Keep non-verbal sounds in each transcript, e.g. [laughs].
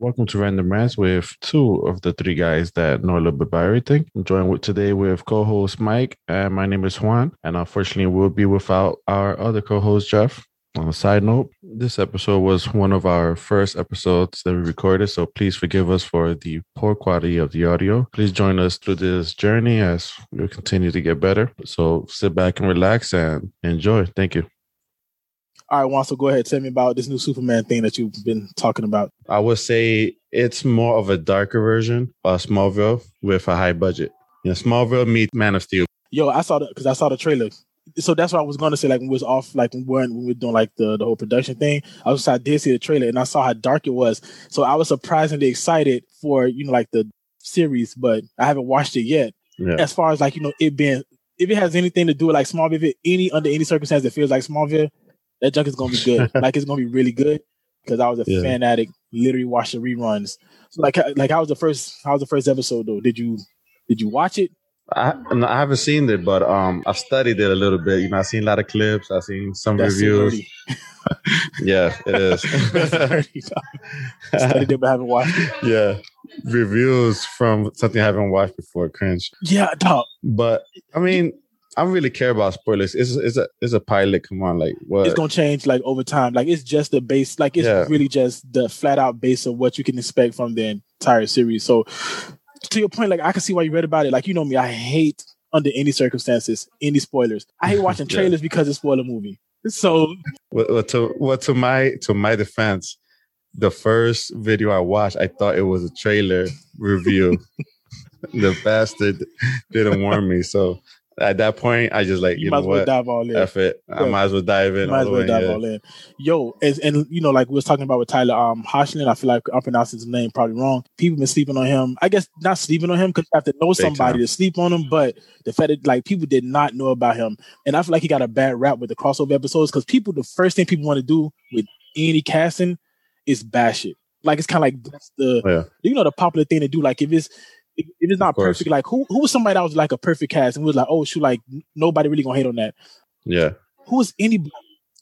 Welcome to Random Rants with two of the three guys that know a little bit about everything. I'm joined with today with co-host Mike, and my name is Juan. And unfortunately, we'll be without our other co-host Jeff. On a side note, this episode was one of our first episodes that we recorded, so please forgive us for the poor quality of the audio. Please join us through this journey as we continue to get better. So sit back and relax and enjoy. Thank you. All right, Juan, so go ahead. Tell me about this new Superman thing that you've been talking about. I would say it's more of a darker version of Smallville with a high budget. You know, Smallville meets Man of Steel. Yo, I saw the because I saw the trailer. So that's what I was going to say. Like when we was off, like when we weren't when we were doing like the, the whole production thing. I was I did see the trailer and I saw how dark it was. So I was surprisingly excited for you know like the series, but I haven't watched it yet. Yeah. As far as like you know it being if it has anything to do with like Smallville, if it, any under any circumstance that feels like Smallville, that junk is gonna be good. [laughs] like it's gonna be really good because I was a Yeah. fan addict. Literally watched the reruns. So like like how was the first how was the first episode though? Did you did you watch it? I, I haven't seen it, but um, I've studied it a little bit. You know, I've seen a lot of clips. I've seen some That's reviews. [laughs] yeah, it is. [laughs] That's. Studied it but haven't watched it. yeah, reviews from something I haven't watched before. Cringe. Yeah, dog. But I mean, I don't really care about spoilers. It's it's a it's a pilot. Come on, like what? It's gonna change like over time. Like it's just the base. Like it's Yeah. really just the flat out base of what you can expect from the entire series. So to your point, like I can see why you read about it. Like you know me, I hate under any circumstances any spoilers. I hate [laughs] watching Yeah. trailers because it's spoil a movie. So well, to well to my to my defense, the first video I watched, I thought it was a trailer review. [laughs] the bastard didn't warn me. So at that point, I just like you, you, know might as well what, dive all in. F it. I Yeah. might as well dive in. Might all as the well dive all in. Yo, as, and you know, like we was talking about with Tyler um Hoechlin, I feel like I'm pronouncing his name probably wrong. People been sleeping on him. I guess not sleeping on him because you have to know somebody time. to sleep on him. But the fact that like people did not know about him, and I feel like he got a bad rap with the crossover episodes because people, the first thing people want to do with any casting is bash it. Like it's kind of like that's the Yeah. you know the popular thing to do. Like if it's if if it's not perfect, like who who was somebody that was like a perfect cast and was like, oh shoot, like nobody really gonna hate on that. Yeah. Who was anybody?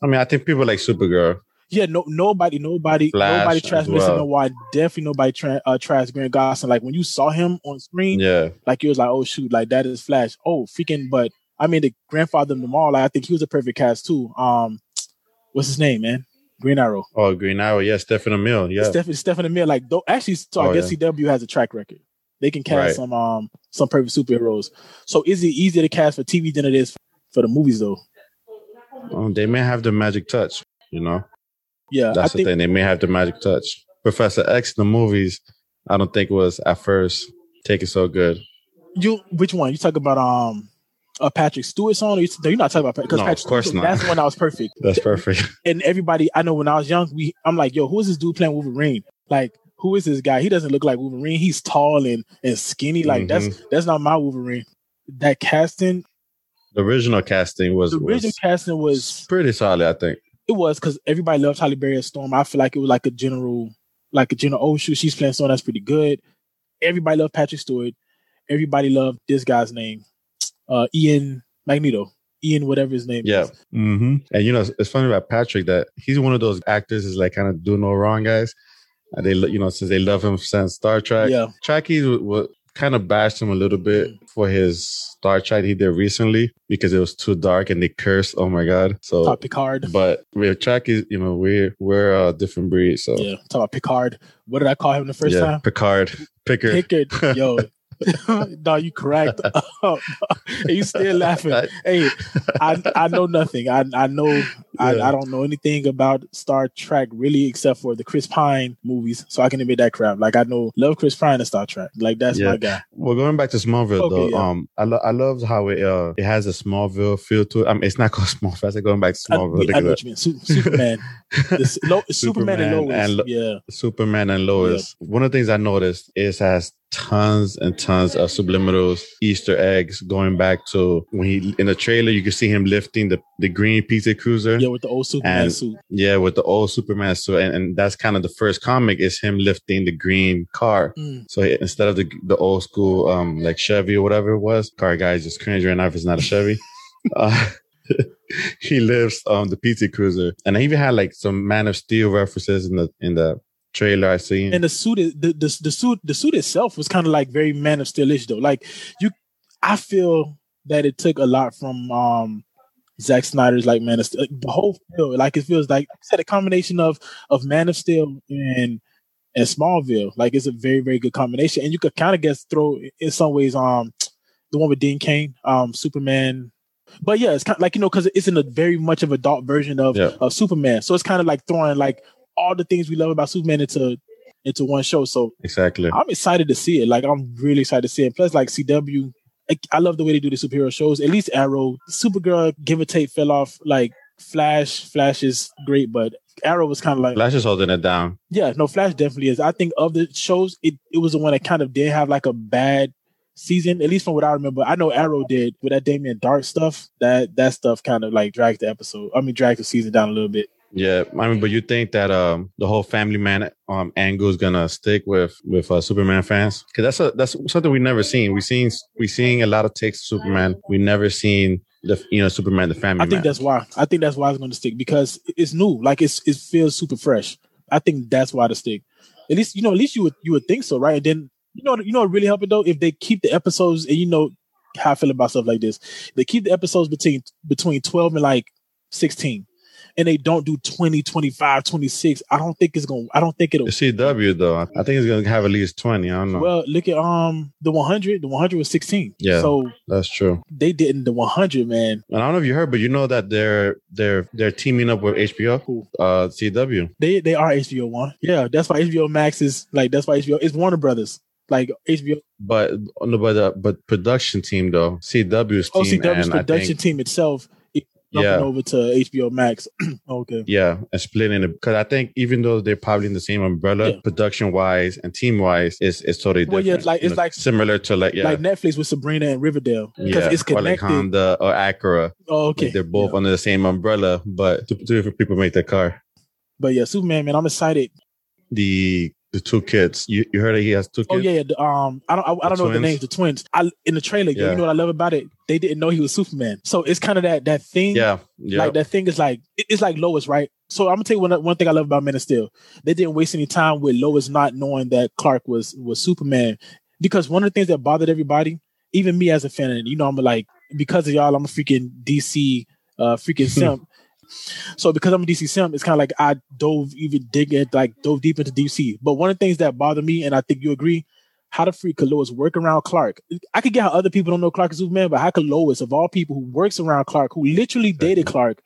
I mean, I think people like Supergirl. Yeah, no, nobody, nobody, Flash nobody as trash Missing well. No Why. Definitely nobody tra- uh, trash Grant Gustin. Like when you saw him on screen, Yeah. like you was like, oh shoot, like that is Flash. Oh freaking, but I mean the grandfather of them all. Like I think he was a perfect cast too. Um, what's his name, man? Green Arrow. Oh, Green Arrow. Yeah, Stephen Amell. Yeah. Stephen Stephen Amell. Like though, actually, so I Oh, guess yeah. CW has a track record. They can cast Right. some um some perfect superheroes. So is it easier to cast for TV than it is for the movies though? Um, they may have the magic touch. You know, Yeah, that's I the think thing. They may have the magic touch. Professor X in the movies, I don't think was at first taken so good. you which one you talk about um uh, Patrick Stewart song? Or you, you're not talking about because No, of Patrick course Stewart, not. that's one that was perfect. That's perfect. [laughs] and everybody I know when I was young, we I'm like, yo, who is this dude playing Wolverine? Like, who is this guy? He doesn't look like Wolverine. He's tall and and skinny. Like that's Mm-hmm. that's not my Wolverine. That casting, The original casting was, the original was casting was pretty solid, I think. it was because everybody loved Halle Berry as Storm. I feel like it was like a general, like a general. Oh shoot, she's playing Storm. That's pretty good. Everybody loved Patrick Stewart. Everybody loved this guy's name, uh, Ian Magneto. Ian, whatever his name Yeah. is. Mm-hmm. And you know, it's funny about Patrick that he's one of those actors is like kind of do no wrong guys. And they, you know, since they love him since Star Trek. Yeah. Trekkies w- w- kind of bashed him a little bit mm. for his Star Trek he did recently because it was too dark and they cursed. Oh my god! So, Talk Picard. but with Trekkies, you know, we're we're a different breed. So Yeah, talk about Picard. What did I call him the first yeah, time? Picard, Picker. Pickard. Yo. [laughs] [laughs] no, you correct. and [laughs] [laughs] you still laughing. Hey, I I know nothing. I I know I, Yeah. I don't know anything about Star Trek really except for the Chris Pine movies. So I can admit that crap. Like I know love Chris Pine and Star Trek. Like that's Yeah. my guy. Well, going back to Smallville Okay, though, yeah. um, I lo- I love how it uh it has a Smallville feel to it. I mean, it's not called Smallville. I said going back to Smallville. I look at know what you mean. Su- Superman. The s- Lo- Superman, and Superman Lois. and Lo- yeah. Superman and Lois. One of the things I noticed is it has tons and tons of subliminals, Easter eggs going back to when he in the trailer you can see him lifting the, the green pizza cruiser. Yeah, with the old Superman And- suit. Yeah, with the old Superman suit, and, and that's kind of the first comic is him lifting the green car. Mm. So he- instead of the the old school um like Chevy or whatever it was, car guys just cringe right now if it's not a Chevy. [laughs] uh, [laughs] he lifts um the pizza cruiser, and I even had like some Man of Steel references in the in the trailer I seen. And the suit, the the, the suit, the suit itself was kind of like very Man of Steelish though. Like you, I feel that it took a lot from um Zack Snyder's like Man of Steel. Like, the whole feel, like it feels like I said a combination of of Man of Steel and and Smallville. Like it's a very very good combination, and you could kind of guess throw in some ways um the one with Dean Cain, um Superman. But yeah, it's kind of like you know because it's in a very much of adult version of Yeah. of Superman, so it's kind of like throwing like all the things we love about Superman into into one show. So exactly. I'm excited to see it. Like I'm really excited to see it. Plus, like CW, I, I love the way they do the superhero shows. At least Arrow, Supergirl, give or take, fell off. Like Flash, Flash is great, but Arrow was kind of like Flash is holding it down. yeah, no, Flash definitely is. I think of the shows, it it was the one that kind of did have like a bad season, at least from what I remember. I know Arrow did with that Damien Darhk stuff. That that stuff kind of like dragged the episode. I mean, dragged the season down a little bit. Yeah, I mean, but you think that um the whole Family Man um angle is gonna stick with with uh, Superman fans? Because that's a that's something we never seen. We seen we seeing a lot of takes of Superman. We never seen the you know Superman the Family I think Man. that's why. I think that's why it's going to stick because it's new. Like it's it feels super fresh. I think that's why to stick. At least you know. At least you would you would think so, right? And then you know you know what really help it though if they keep the episodes and you know how I feel about stuff like this. They keep the episodes between between twelve and like sixteen, and they don't do 20, 25, 26. I don't think it's going. to I don't think it'll. the CW though. I think it's gonna have at least twenty. I don't know. Well, look at um the one hundred. The one hundred was sixteen. Yeah. So that's true. they didn't the one hundred man. And I don't know if you heard, but you know that they're they're they're teaming up with HBO, Who? uh, CW. They they are HBO one. Yeah, that's why HBO Max is like that's why HBO it's Warner Brothers. Like HBO But no, but uh, but production team though, CW's team, OCW's and I production think team itself is jumping Yeah. over to HBO Max. [clears throat] okay. Yeah, and splitting it because I think even though they're probably in the same umbrella, Yeah. production wise and team wise, it's is totally different. Well, yeah, it's like- You it's know, like- similar to like yeah, Like Netflix with Sabrina and Riverdale. Because yeah, it's or like connected. Honda or Acura. oh, Like, okay. they're both under the same umbrella, but two, two different people make that car. But yeah, Superman, man, I'm excited. The the two kids, you, you heard that he has two kids. Oh yeah, yeah. The, um, I don't, I, I don't know the names. The twins. I in the trailer. Yeah. You know what I love about it? They didn't know he was Superman. So it's kind of that that thing. yeah, yeah. Like that thing is like it's like Lois, right? So I'm gonna tell you one one thing I love about Men of Steel. They didn't waste any time with Lois not knowing that Clark was was Superman, because one of the things that bothered everybody, even me as a fan, and you know I'm like because of y'all, I'm a freaking DC uh freaking [laughs] simp. So because I'm a DC simp, it's kind of like I dove even dig it like dove deep into DC. But one of the things that bothered me, and I think you agree, how the freak could Lois work around Clark? I could get how other people don't know Clark is Superman, but how could Lois, of all people who works around Clark, who literally dated Clark,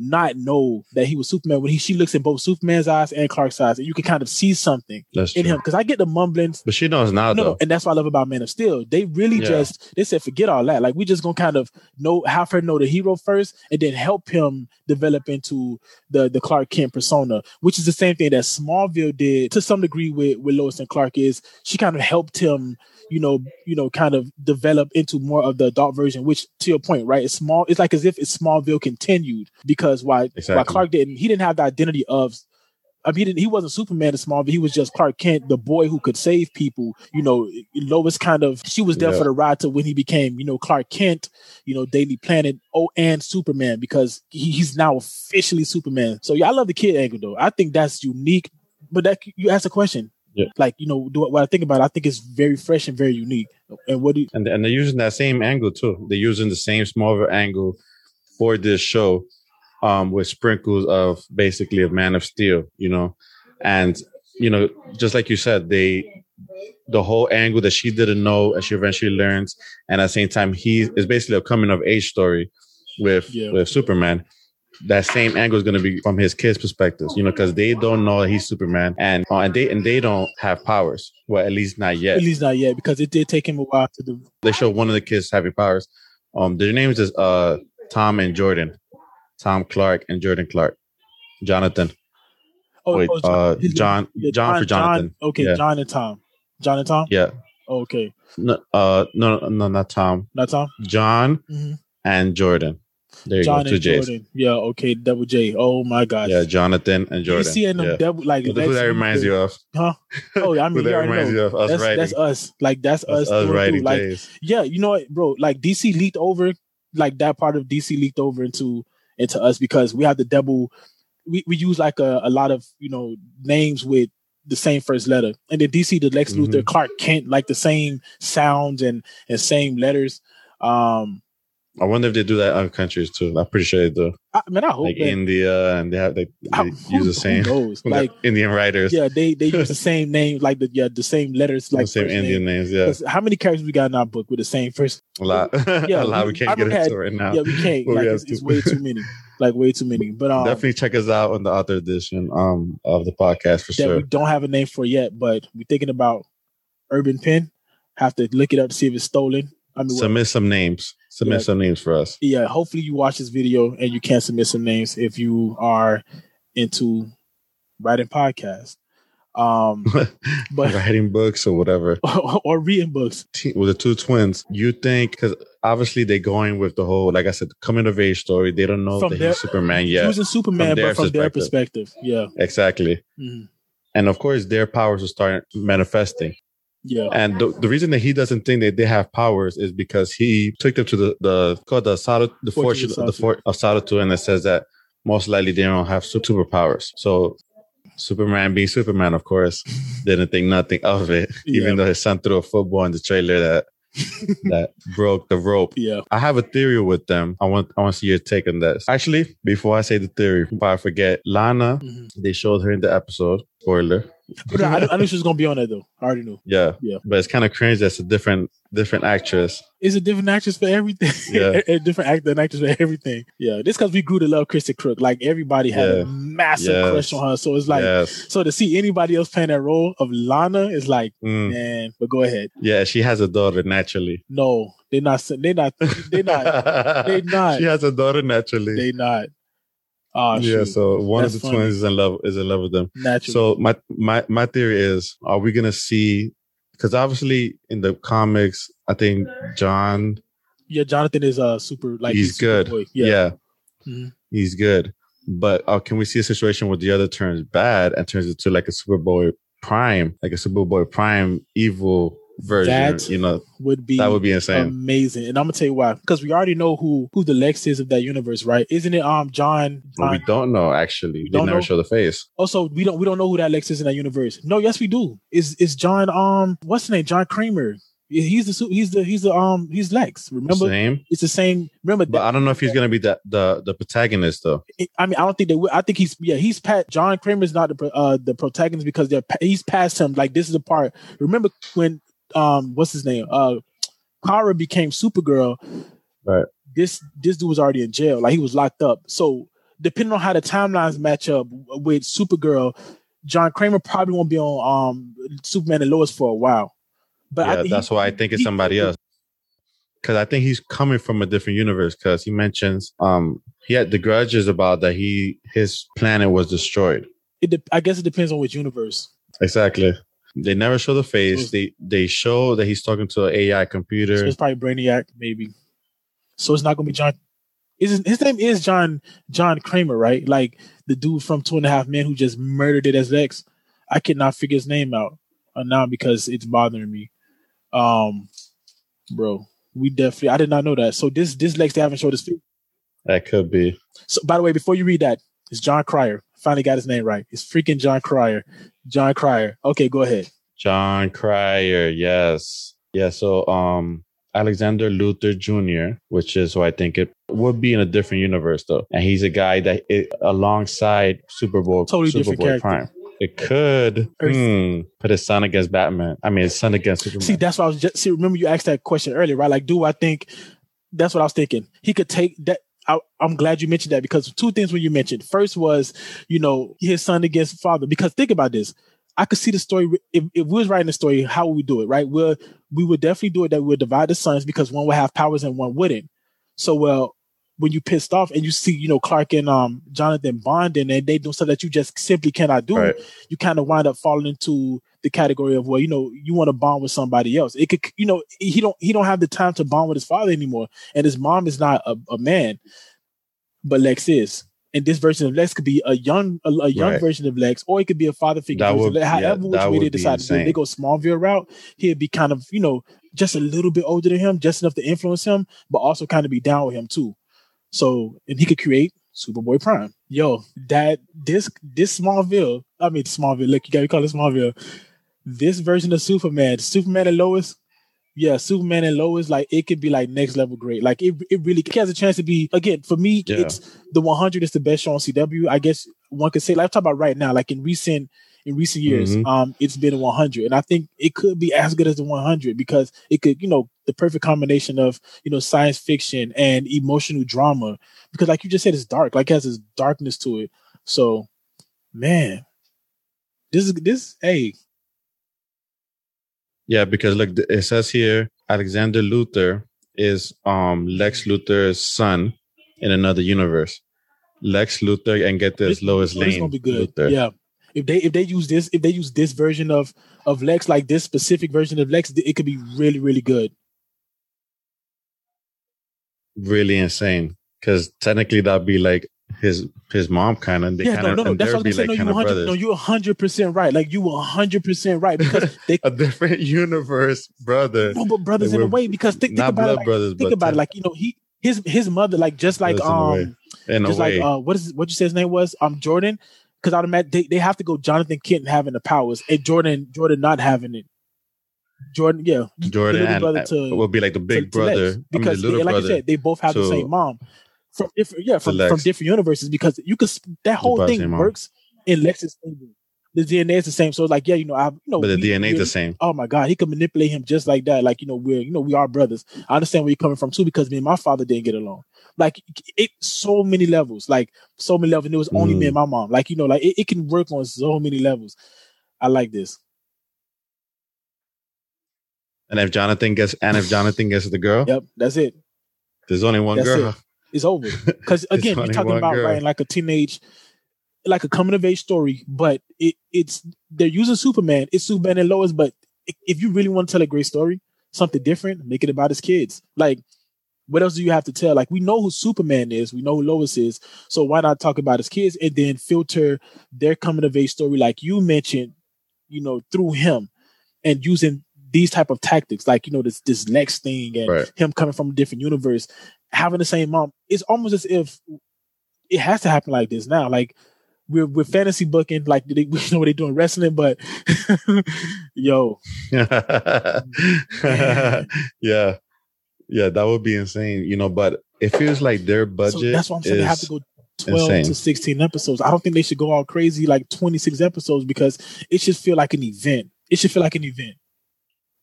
not know that he was Superman when he she looks in both Superman's eyes and Clark's eyes, and you can kind of see something That's in true. him. Because I get the mumblings. But she knows now No, though. and that's what I love about Man of Steel. They really Yeah. just they said forget all that. Like we just gonna kind of know have her know the hero first, and then help him develop into the the Clark Kent persona, which is the same thing that Smallville did to some degree with with Lois and Clark. Is she kind of helped him, you know, you know, kind of develop into more of the adult version. Which to your point, right? It's small. It's like as if it's Smallville continued because why why Clark didn't he didn't have the identity of I mean, he, didn't, he wasn't Superman in Smallville. He was just Clark Kent, the boy who could save people. You know, Lois kind of she was there Yeah. for the ride to when he became, you know, Clark Kent. You know, Daily Planet. Oh, and Superman because he, he's now officially Superman. So yeah, I love the kid angle though. I think that's unique. But that you asked a question. Yeah. Like you know, do, what I think about it, I think it's very fresh and very unique. And what do you, and and they're using that same angle too. They're using the same Smallville angle for this show, um, with sprinkles of basically of Man of Steel, you know, and you know, just like you said, they the whole angle that she didn't know and she eventually learns, and at the same time, he is basically a coming of age story with Yeah. with Superman. That same angle is going to be from his kids' perspectives, you know, because they don't know he's Superman, and uh, and they and they don't have powers. Well, at least not yet at least not yet because it did take him a while to do. they show one of the kids having powers. Um, their names is uh Tom and Jordan, Tom Clark and Jordan Clark, Jonathan. Oh, Wait, oh, uh, John, yeah, John for Jonathan. okay, Yeah. John and Tom. John and Tom. Yeah, Okay, no, uh, no, no, not Tom. not Tom. John Mhm. and Jordan. There you John go, two and J's. Jordan. Yeah, okay, double J. Oh my gosh. Yeah, Jonathan and You Jordan. see in them yeah. double like Who Lex that reminds you of? Huh? [laughs] Oh, I Who mean, that reminds know. you of? Us That's, writing. that's us. Like that's us. Us, us writing. Like days. yeah, you know what, bro? Like DC leaked over, like that part of DC leaked over into into us because we have the double. We we use like a, a lot of you know names with the same first letter. And then DC, the Lex Luthor, Mhm. Clark Kent, like the same sounds and and same letters. Um, I wonder if they do that in other countries too. I'm pretty sure they do. I mean, I hope Like that, India, and they have they, they I- use who- the same [laughs] Like, Indian writers, yeah, they they use the [laughs] same name, like the yeah the same letters, like the same Indian name. names. Yeah, How many characters we got in our book with the same first? a lot. [laughs] Yeah, a lot. We we- can't I get into right now. Yeah, we can't. But we it's, it's way too many. Like way too many. But um, Definitely check us out on the author edition um of the podcast for sure. we don't have a name for yet, but we're thinking about Urban Pen. Have to look it up to see if it's stolen. I mean, what- Submit some names. Submit Yeah. some names for us. yeah. Hopefully, you watch this video and you can submit some names if you are into writing podcasts, um, [laughs] but Writing books or whatever. [laughs] or reading books. With the two twins, you think because obviously they're going with the whole, like I said, coming of age story. They don't know From that their- he's Superman yet. Using Superman, From but from their perspective. perspective. Yeah. Exactly. Mhm. And of course, their powers will start manifesting. Yeah. And the, the reason that he doesn't think that they have powers is because he took them to the the called the solid the Fortune the fort of solitude, and it says that most likely they don't have superpowers. So Superman being Superman, of course, [laughs] didn't think nothing of it, Yeah. even though his son threw a football in the trailer that [laughs] that broke the rope. Yeah. I have a theory with them. I want I want to see your take on this. Actually, before I say the theory, before I forget, Lana, Mhm. they showed her in the episode. Spoiler. But I, I knew she was gonna be on that though. I already knew. Yeah. Yeah. But it's kind of cringe. That's a different different actress. It's a different actress for everything. Yeah. [laughs] a different actor and actress for everything. Yeah. This because we grew to love Kristin Kreuk. Like everybody had Yeah. a massive Yes. crush on her. So it's like yes. so to see anybody else playing that role of Lana is like, Mm. man, but go ahead. Yeah, she has a daughter naturally. No, they're not they're not they're not [laughs] they're not. She has a daughter naturally. They're not. Oh yeah, shoot. so one That's of the funny. twins is in love is in love with them. Naturally. So my my my theory is, are we gonna see? Because obviously in the comics, I think John yeah, Jonathan is uh super like he's super good. boy. Yeah, Yeah. Mhm. he's good. But uh, can we see a situation where the other turns bad and turns into like a Superboy Prime, like a Superboy Prime evil version? That you know, Would be that would be insane. amazing. And I'm gonna tell you why. Because we already know who who the Lex is of that universe, right? Isn't it um John? But we don't know actually. They never know? show the face. also, we don't we don't know who that Lex is in that universe. No, yes, we do. Is is John um what's his name? John Kramer. He's the he's the he's the um he's Lex. Remember, Same. it's the same. Remember, But that, I don't know if he's gonna be the the the protagonist though. I mean, I don't think they. will. I think he's yeah. He's pat. John Kramer is not the uh the protagonist because they're he's past him. Like this is the part. Remember when um what's his name uh Kara became Supergirl. Right. This this dude was already in jail. Like he was locked up. So depending on how the timelines match up with Supergirl, John Kramer probably won't be on um Superman and Lois for a while. But I yeah, think that's he- why I think it's he- somebody else. Because I think he's coming from a different universe. Because he mentions um he had the grudges about that he his planet was destroyed. It de- I guess it depends on which universe. Exactly. They never show the face. They they show that he's talking to an AI So computer. it's probably Brainiac, maybe. So it's not gonna be John. Is his name is John John Kramer, right? Like the dude from Two and a Half Men who just murdered it as Lex. I cannot figure his name out uh, now because it's bothering me. Um, bro, we definitely I did not know that. So this this Lex they haven't showed his face. That could be. So by the way, before you read that, it's Jon Cryer. Finally got his name right. It's freaking Jon Cryer. Jon Cryer. Okay, go ahead. Jon Cryer, yes. Yeah, so um Alexander Luthor Jr., which is who I think it would be in a different universe though. And he's a guy that it, alongside Superboy Totally Super different Bowl character. Prime. It could hmm, put his son against Batman. I mean his son against Superman. See, that's what I was just see. Remember, you asked that question earlier, right? Like, do I think that's what I was thinking? He could take that. I, I'm glad you mentioned that because two things when you mentioned. First was, you know, his son against father. Because think about this. I could see the story. If, if we was writing the story, how would we do it? Right? We'll, we would definitely do it that we would divide the sons because one would have powers and one wouldn't. So, well, when you pissed off and you see, you know, Clark and um Jonathan bonding and they do stuff that you just simply cannot do, Right. you kind of wind up falling into the category of well, you know, you want to bond with somebody else. It could, you know, he don't he don't have the time to bond with his father anymore, and his mom is not a, a man, but Lex is. And this version of Lex could be a young a, a young Right. version of Lex, or it could be a father figure. That would- Lex. yeah, However, which way they decide to do They go Smallville route. He'd be kind of you know just a little bit older than him, just enough to influence him, but also kind of be down with him too. So and he could create Superboy Prime. Yo, that this this Smallville, I mean Smallville, look, you gotta call it Smallville. This version of Superman, Superman and Lois, yeah, Superman and Lois, like it could be like next level great. Like it, it really it has a chance to be again for me. Yeah. It's the 100 is the best show on CW. I guess one could say. Like I'm talking about right now, like in recent in recent years, mm-hmm. um, it's been 100, and I think it could be as good as the 100 because it could, you know, the perfect combination of you know science fiction and emotional drama. Because, like you just said, it's dark. Like it has this darkness to it. So, man, this is this. Hey, yeah, because look, it says here, Alexander Luthor is um Lex Luthor's son in another universe. Lex Luthor and get this, Lois Lane. Gonna be good. Luthor. Yeah, if they if they use this if they use this version of of Lex like this specific version of Lex, it could be really really good. Really insane because technically that'd be like his his mom kind of. Yeah, no, no, no. That's what I'm saying. Like no, you hundred no, you're hundred percent right. Like you were hundred percent right because [laughs] they a different [laughs] universe, brother. No, but brothers in a way because think, think about it. Like, brothers, think about it. Like you know, he his his mother like just like um in just like uh what is what you say his name was um Jordan because automatic they, they have to go Jonathan Kent having the powers and Jordan Jordan not having it. Jordan, yeah, Jordan and, brother to, will be like the big to, brother to because I mean, the they, like I said, they both have the same mom from different yeah from, from different universes because you could that whole thing works in Lex's favor. The DNA is the same, so like yeah, you know, I you know, but the DNA is the same. Oh my god, he could manipulate him just like that. Like you know, we're you know we are brothers. I understand where you're coming from too because me and my father didn't get along. Like it, so many levels, like so many levels. And it was only mm. me and my mom. Like you know, like it, it can work on so many levels. I like this. And if Jonathan gets, and if Jonathan gets the girl, yep, that's it. There's only one that's girl. It. It's over. Because [laughs] again, you're talking about girl. writing like a teenage, like a coming of age story, but it it's they're using Superman. It's Superman and Lois, but if you really want to tell a great story, something different, make it about his kids. Like, what else do you have to tell? Like, we know who Superman is, we know who Lois is, so why not talk about his kids and then filter their coming of age story, like you mentioned, you know, through him, and using these type of tactics, like you know this this Lex thing and right. him coming from a different universe, having the same mom. It's almost as if it has to happen like this now. Like we're we're fantasy booking, like they, [laughs] we know what they're doing wrestling, but [laughs] yo, [laughs] yeah, yeah, that would be insane, you know. But it feels like their budget. So that's why I'm saying they have to go 12 insane. to 16 episodes. I don't think they should go all crazy like 26 episodes because it should feel like an event. It should feel like an event.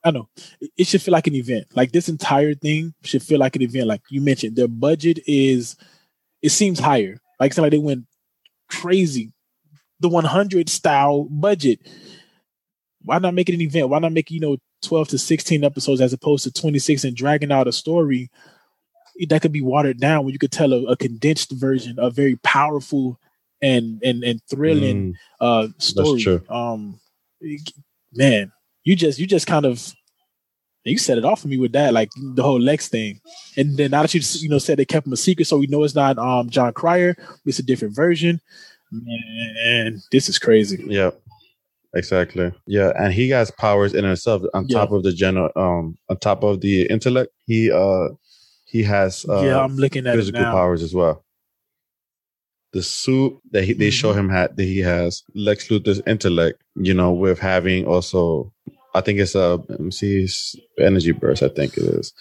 I know it should feel like an event. Like this entire thing should feel like an event. Like you mentioned, their budget is it seems higher. Like it's like they went crazy. The 100 style budget. Why not make it an event? Why not make you know 12 to 16 episodes as opposed to 26 and dragging out a story that could be watered down when you could tell a, a condensed version, a very powerful and and and thrilling mm, uh story. Um man, you just you just kind of you set it off for me with that, like the whole Lex thing. And then now that you you know said they kept him a secret, so we know it's not um Jon Cryer, it's a different version. Man, this is crazy. Yeah. Exactly. Yeah, and he has powers in himself on yeah. top of the general um on top of the intellect. He uh he has uh, yeah, I'm looking at physical powers as well. The suit that he, they mm-hmm. show him had that he has Lex Luthor's intellect, you know, with having also I think it's a see, energy burst. I think it is.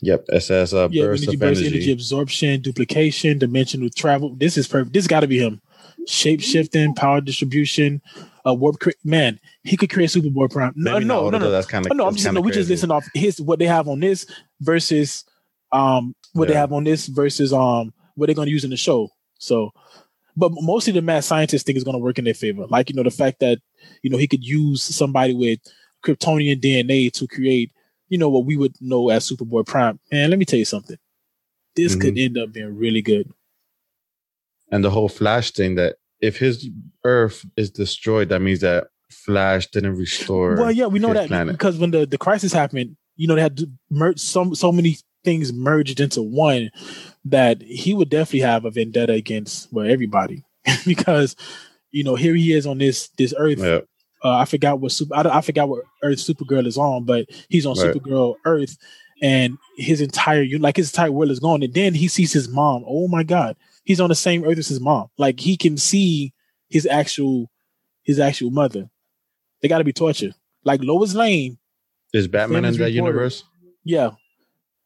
Yep, it says uh, yeah, burst energy, burst, energy. energy absorption, duplication, dimensional travel. This is perfect. This got to be him. Shape shifting, power distribution, uh, warp. Cre- man, he could create Superboy Prime. No, Maybe no, no, no, That's kind of no. I'm just no. We just listen off his what they have on this versus um what yeah. they have on this versus um what they're going to use in the show. So, but mostly the mad scientist thing is going to work in their favor. Like you know the fact that you know he could use somebody with Kryptonian DNA to create, you know, what we would know as Superboy Prime. Man, let me tell you something. This mm-hmm. could end up being really good. And the whole Flash thing that if his Earth is destroyed, that means that Flash didn't restore. Well, yeah, we know that planet. because when the, the crisis happened, you know, they had to merge so so many things merged into one that he would definitely have a vendetta against well everybody [laughs] because you know here he is on this this earth yep. Uh, I forgot what super. I, I, forgot what Earth Supergirl is on, but he's on right. Supergirl Earth, and his entire you like his entire world is gone. And then he sees his mom. Oh my god! he's on the same earth as his mom. Like he can see his actual his actual mother. They got to be torture. Like Lois Lane. Is Batman in that reporter. universe? Yeah.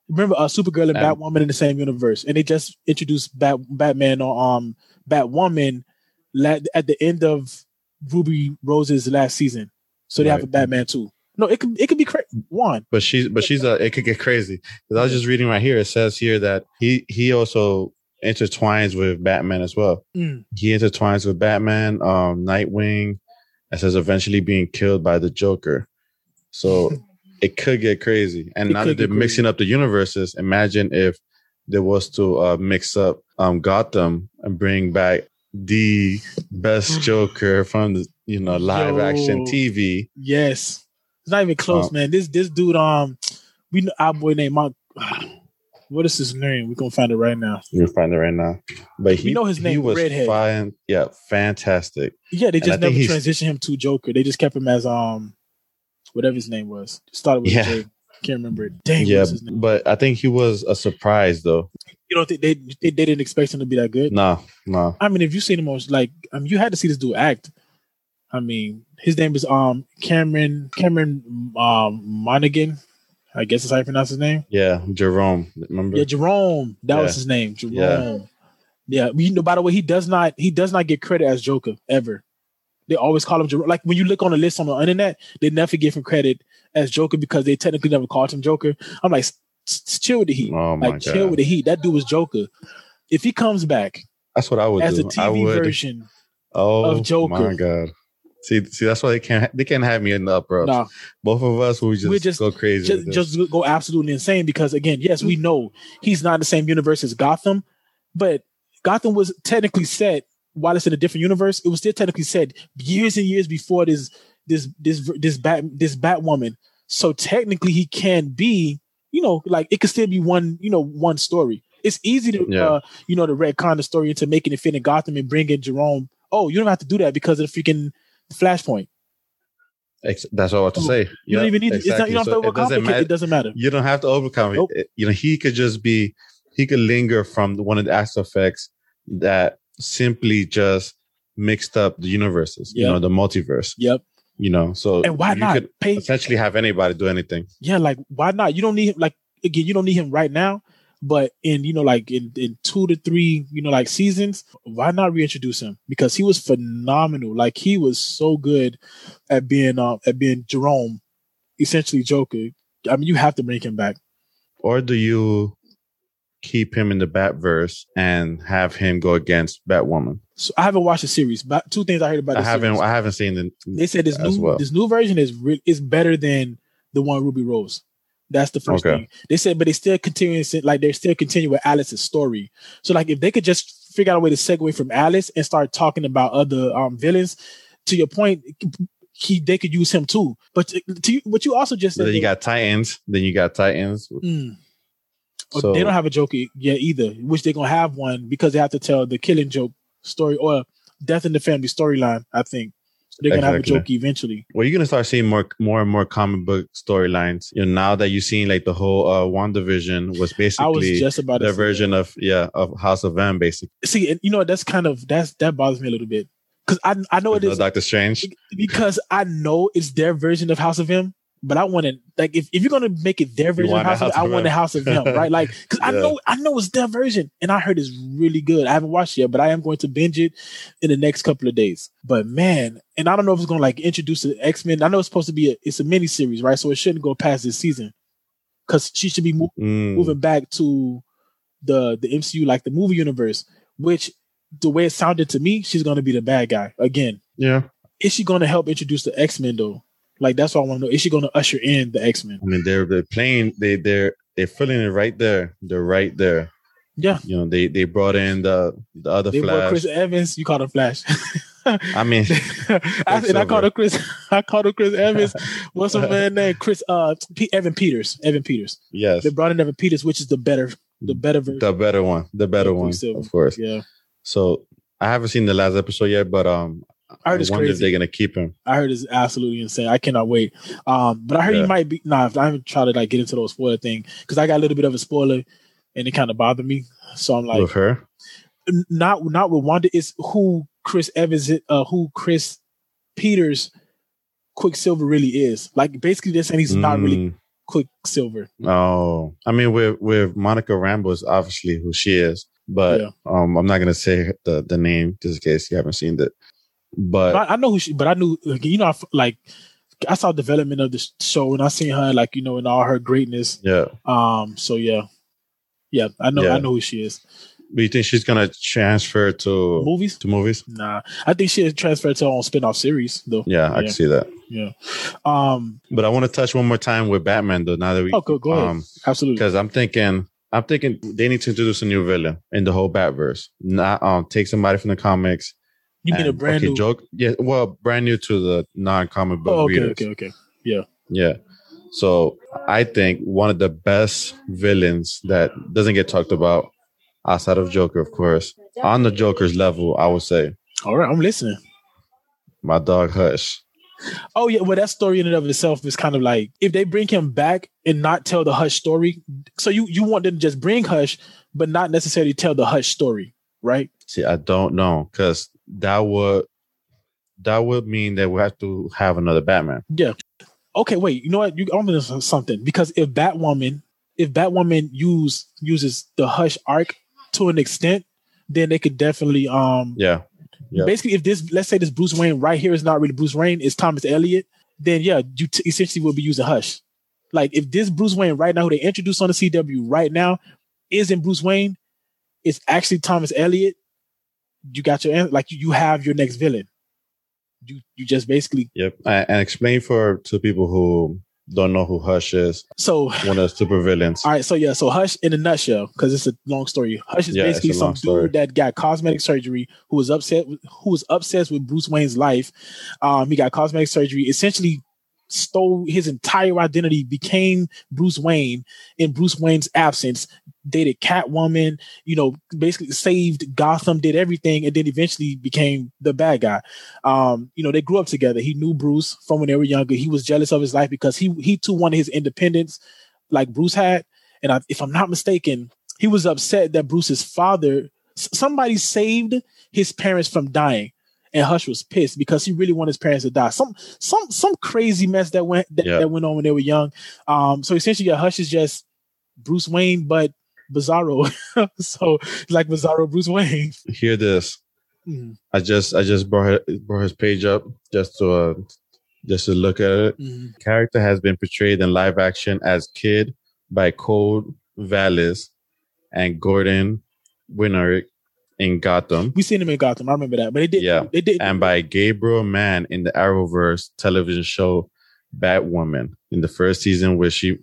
Remember, uh, Supergirl and Batwoman in the same universe, and they just introduced Bat Batman or um Batwoman at the end of Ruby Rose's last season. So they right. have a Batman too. No, it could it could be cra- one. But she's but she's a it could get crazy. Because I was just reading right here. It says here that he he also intertwines with Batman as well. Mm. He intertwines with Batman, um, Nightwing, and says eventually being killed by the Joker. So [laughs] it could get crazy. And it now that they're mixing up the universes, imagine if there was to uh, mix up um, Gotham and bring back the best Joker from the you know live Yo, action TV. Yes, it's not even close, um, man. This this dude, um, we know our boy named Mark. [sighs] What is his name? We're gonna find it right now. You'll find it right now. But he, we know his name. He was Redhead. fine. Yeah, fantastic. Yeah, they just never transitioned him to Joker. They just kept him as um, whatever his name was. Started with yeah. Can't remember it. Dang, yeah, but I think he was a surprise though. You don't think they, they, they didn't expect him to be that good? No, no. I mean, if you seen him most like, I mean, you had to see this dude act. I mean, his name is um Cameron Cameron um Monaghan. I guess that's how you pronounce his name. Yeah, Jerome. Remember? Yeah, Jerome. That yeah. was his name. Jerome. Yeah. yeah. You know, by the way, he does not he does not get credit as Joker ever. They always call him Jerome. Like when you look on the list on the internet, they never give him credit as Joker because they technically never called him Joker. I'm like, chill with the heat. Oh like, God. chill with the heat. That dude was Joker. If he comes back, that's what I would as do. a TV version oh, of Joker. My God. See, see, that's why they can't they can't have me in the upper. Nah. Both of us we just, just go crazy. Just, just go absolutely insane because again, yes, we know he's not in the same universe as Gotham, but Gotham was technically set while it's in a different universe. It was still technically said years and years before this this this this bat this Batwoman. So technically, he can be, you know, like it could still be one, you know, one story. It's easy to, yeah. uh, you know, to retcon the story into making it fit in Gotham and bring in Jerome. Oh, you don't have to do that because of the freaking Flashpoint. That's all I have to say. You don't even need exactly. it's not, you don't so have to overcomplicate. It doesn't, it doesn't matter. You don't have to overcome nope. it. You know, he could just be, he could linger from one of the aspects that simply just mixed up the universes, yep. you know, the multiverse. Yep. You know, so and why not pay essentially have anybody do anything? Yeah, like why not? You don't need him. like again, you don't need him right now, but in you know, like in, in two to three, you know, like seasons, why not reintroduce him? Because he was phenomenal. Like he was so good at being uh, at being Jerome, essentially Joker. I mean, you have to bring him back. Or do you keep him in the Batverse and have him go against Batwoman? So I haven't watched the series, but two things I heard about. I haven't. Series. I haven't seen the. They said this new well. this new version is re- is better than the one Ruby Rose. That's the first okay. thing they said, but they still continuing like they're still continuing with Alice's story. So like if they could just figure out a way to segue from Alice and start talking about other um, villains, to your point, he they could use him too. But to, to what you also just said, then you got Titans. Then you got Titans. Mm. So, they don't have a joke yet either, which they're gonna have one because they have to tell the killing joke story or death in the family storyline. I think so they're gonna have a joke eventually. Well, you're gonna start seeing more, more and more comic book storylines. You know, now that you've seen like the whole uh WandaVision was basically I was just about the version that. of yeah of House of M, basically. See, and you know that's kind of that's that bothers me a little bit because I I know it is Doctor Strange because I know it's their version of House of M, but I want to like if, if you're gonna make it their version of House, House of, I want the House of M, [laughs] right? Like because yeah. I know I know it's their version, and I heard it's really good. I haven't watched it yet, but I am going to binge it in the next couple of days. But man, and I don't know if it's gonna like introduce the X Men. I know it's supposed to be a it's a mini series, right? So it shouldn't go past this season because she should be mo- mm. moving back to the the MCU like the movie universe, which the way it sounded to me, she's gonna be the bad guy again. Yeah. Is she gonna help introduce the X Men though? Like that's what I want to know. Is she going to usher in the X Men? I mean, they're they're playing. They they're they're filling it right there. They're right there. Yeah. You know, they they brought in the the other they Flash. Chris Evans. You called him Flash. I mean, I, and I called him Chris. I called him Chris Evans. What's the man name? Chris. Uh, P- Evan Peters. Evan Peters. Yes. They brought in Evan Peters, which is the better, the better version. The better one. The better one. Of course. Yeah. So I haven't seen the last episode yet, but um, I heard I wonder crazy. if they're gonna keep him. I heard it's absolutely insane. I cannot wait. Um, but I heard yeah. he might be. Nah, I haven't tried to like get into those spoiler thing because I got a little bit of a spoiler, and it kind of bothered me. So I'm like, with her. Not not with Wanda. It's who Chris Evans, uh, who Chris Peters Quicksilver really is. Like basically, they're saying he's not really Mm, Quicksilver. Oh, I mean, with with Monica Rambeau is obviously who she is, but Yeah. um, I'm not gonna say the the name just in case you haven't seen it. But I, I know who she, but I knew you know I like I saw development of the show and I seen her like you know in all her greatness. yeah, Um. So yeah, yeah. I know. Yeah. I know who she is. But you think she's gonna transfer to Movies? to movies? Nah. I think she transferred to her own spin-off series though. Yeah, I can see that. Yeah. Um. But I want to touch one more time with Batman though. Now that we Oh, go, go ahead. um, Absolutely. because I'm thinking. I'm thinking they need to introduce a new villain in the whole Batverse. Not um take somebody from the comics. You mean a brand okay, new? joke? Yeah, well, brand new to the non-comic book oh, okay. readers. Okay. Okay. Yeah, yeah. So I think one of the best villains that doesn't get talked about outside of Joker, of course, on the Joker's level, I would say All right. I'm listening. my dog Hush. Oh yeah, well that story in and of itself is kind of like if they bring him back and not tell the Hush story. So you you want them to just bring Hush, but not necessarily tell the Hush story, right? See, I don't know because that would that would mean that we have to have another Batman. Yeah. Okay, wait. You know what? You I'm gonna something because if Batwoman, if Batwoman use uses the Hush arc to an extent, then they could definitely um Yeah. Yeah. basically if this let's say this Bruce Wayne right here is not really Bruce Wayne, it's Thomas Elliot, then yeah, you t- essentially will be using Hush. Like if this Bruce Wayne right now who they introduced on the CW right now isn't Bruce Wayne, it's actually Thomas Elliot. You got your an- like you, have your next villain. You you just basically Yep. And, explain for to people who don't know who Hush is, so one of the super villains. All right, so yeah, so Hush in a nutshell, because it's a long story. Hush is Yeah, basically some long story. dude that got cosmetic surgery who was upset who was obsessed with Bruce Wayne's life. Um, he got cosmetic surgery, essentially stole his entire identity, became Bruce Wayne in Bruce Wayne's absence, dated Catwoman, you know, basically saved Gotham, did everything, and then eventually became the bad guy. Um, you know, they grew up together. He knew Bruce from when they were younger. He was jealous of his life because he he too wanted his independence like Bruce had. And I, if I'm not mistaken, he was upset that Bruce's father, somebody saved his parents from dying. And Hush was pissed because he really wanted his parents to die. Some some some crazy mess that went that, that went on when they were young. Um, so essentially, yeah, Hush is just Bruce Wayne, but Bizarro. [laughs] so like Bizarro Bruce Wayne. Hear this. Mhm, I just I just brought his, brought his page up just to uh, just to look at it. mhm. Character has been portrayed in live action as Kid by Cole Vallis and Gordon Winarick in Gotham, We seen him in Gotham. I remember that, but they did. Yeah. they did. and by Gabriel Mann in the Arrowverse television show Batwoman in the first season, which she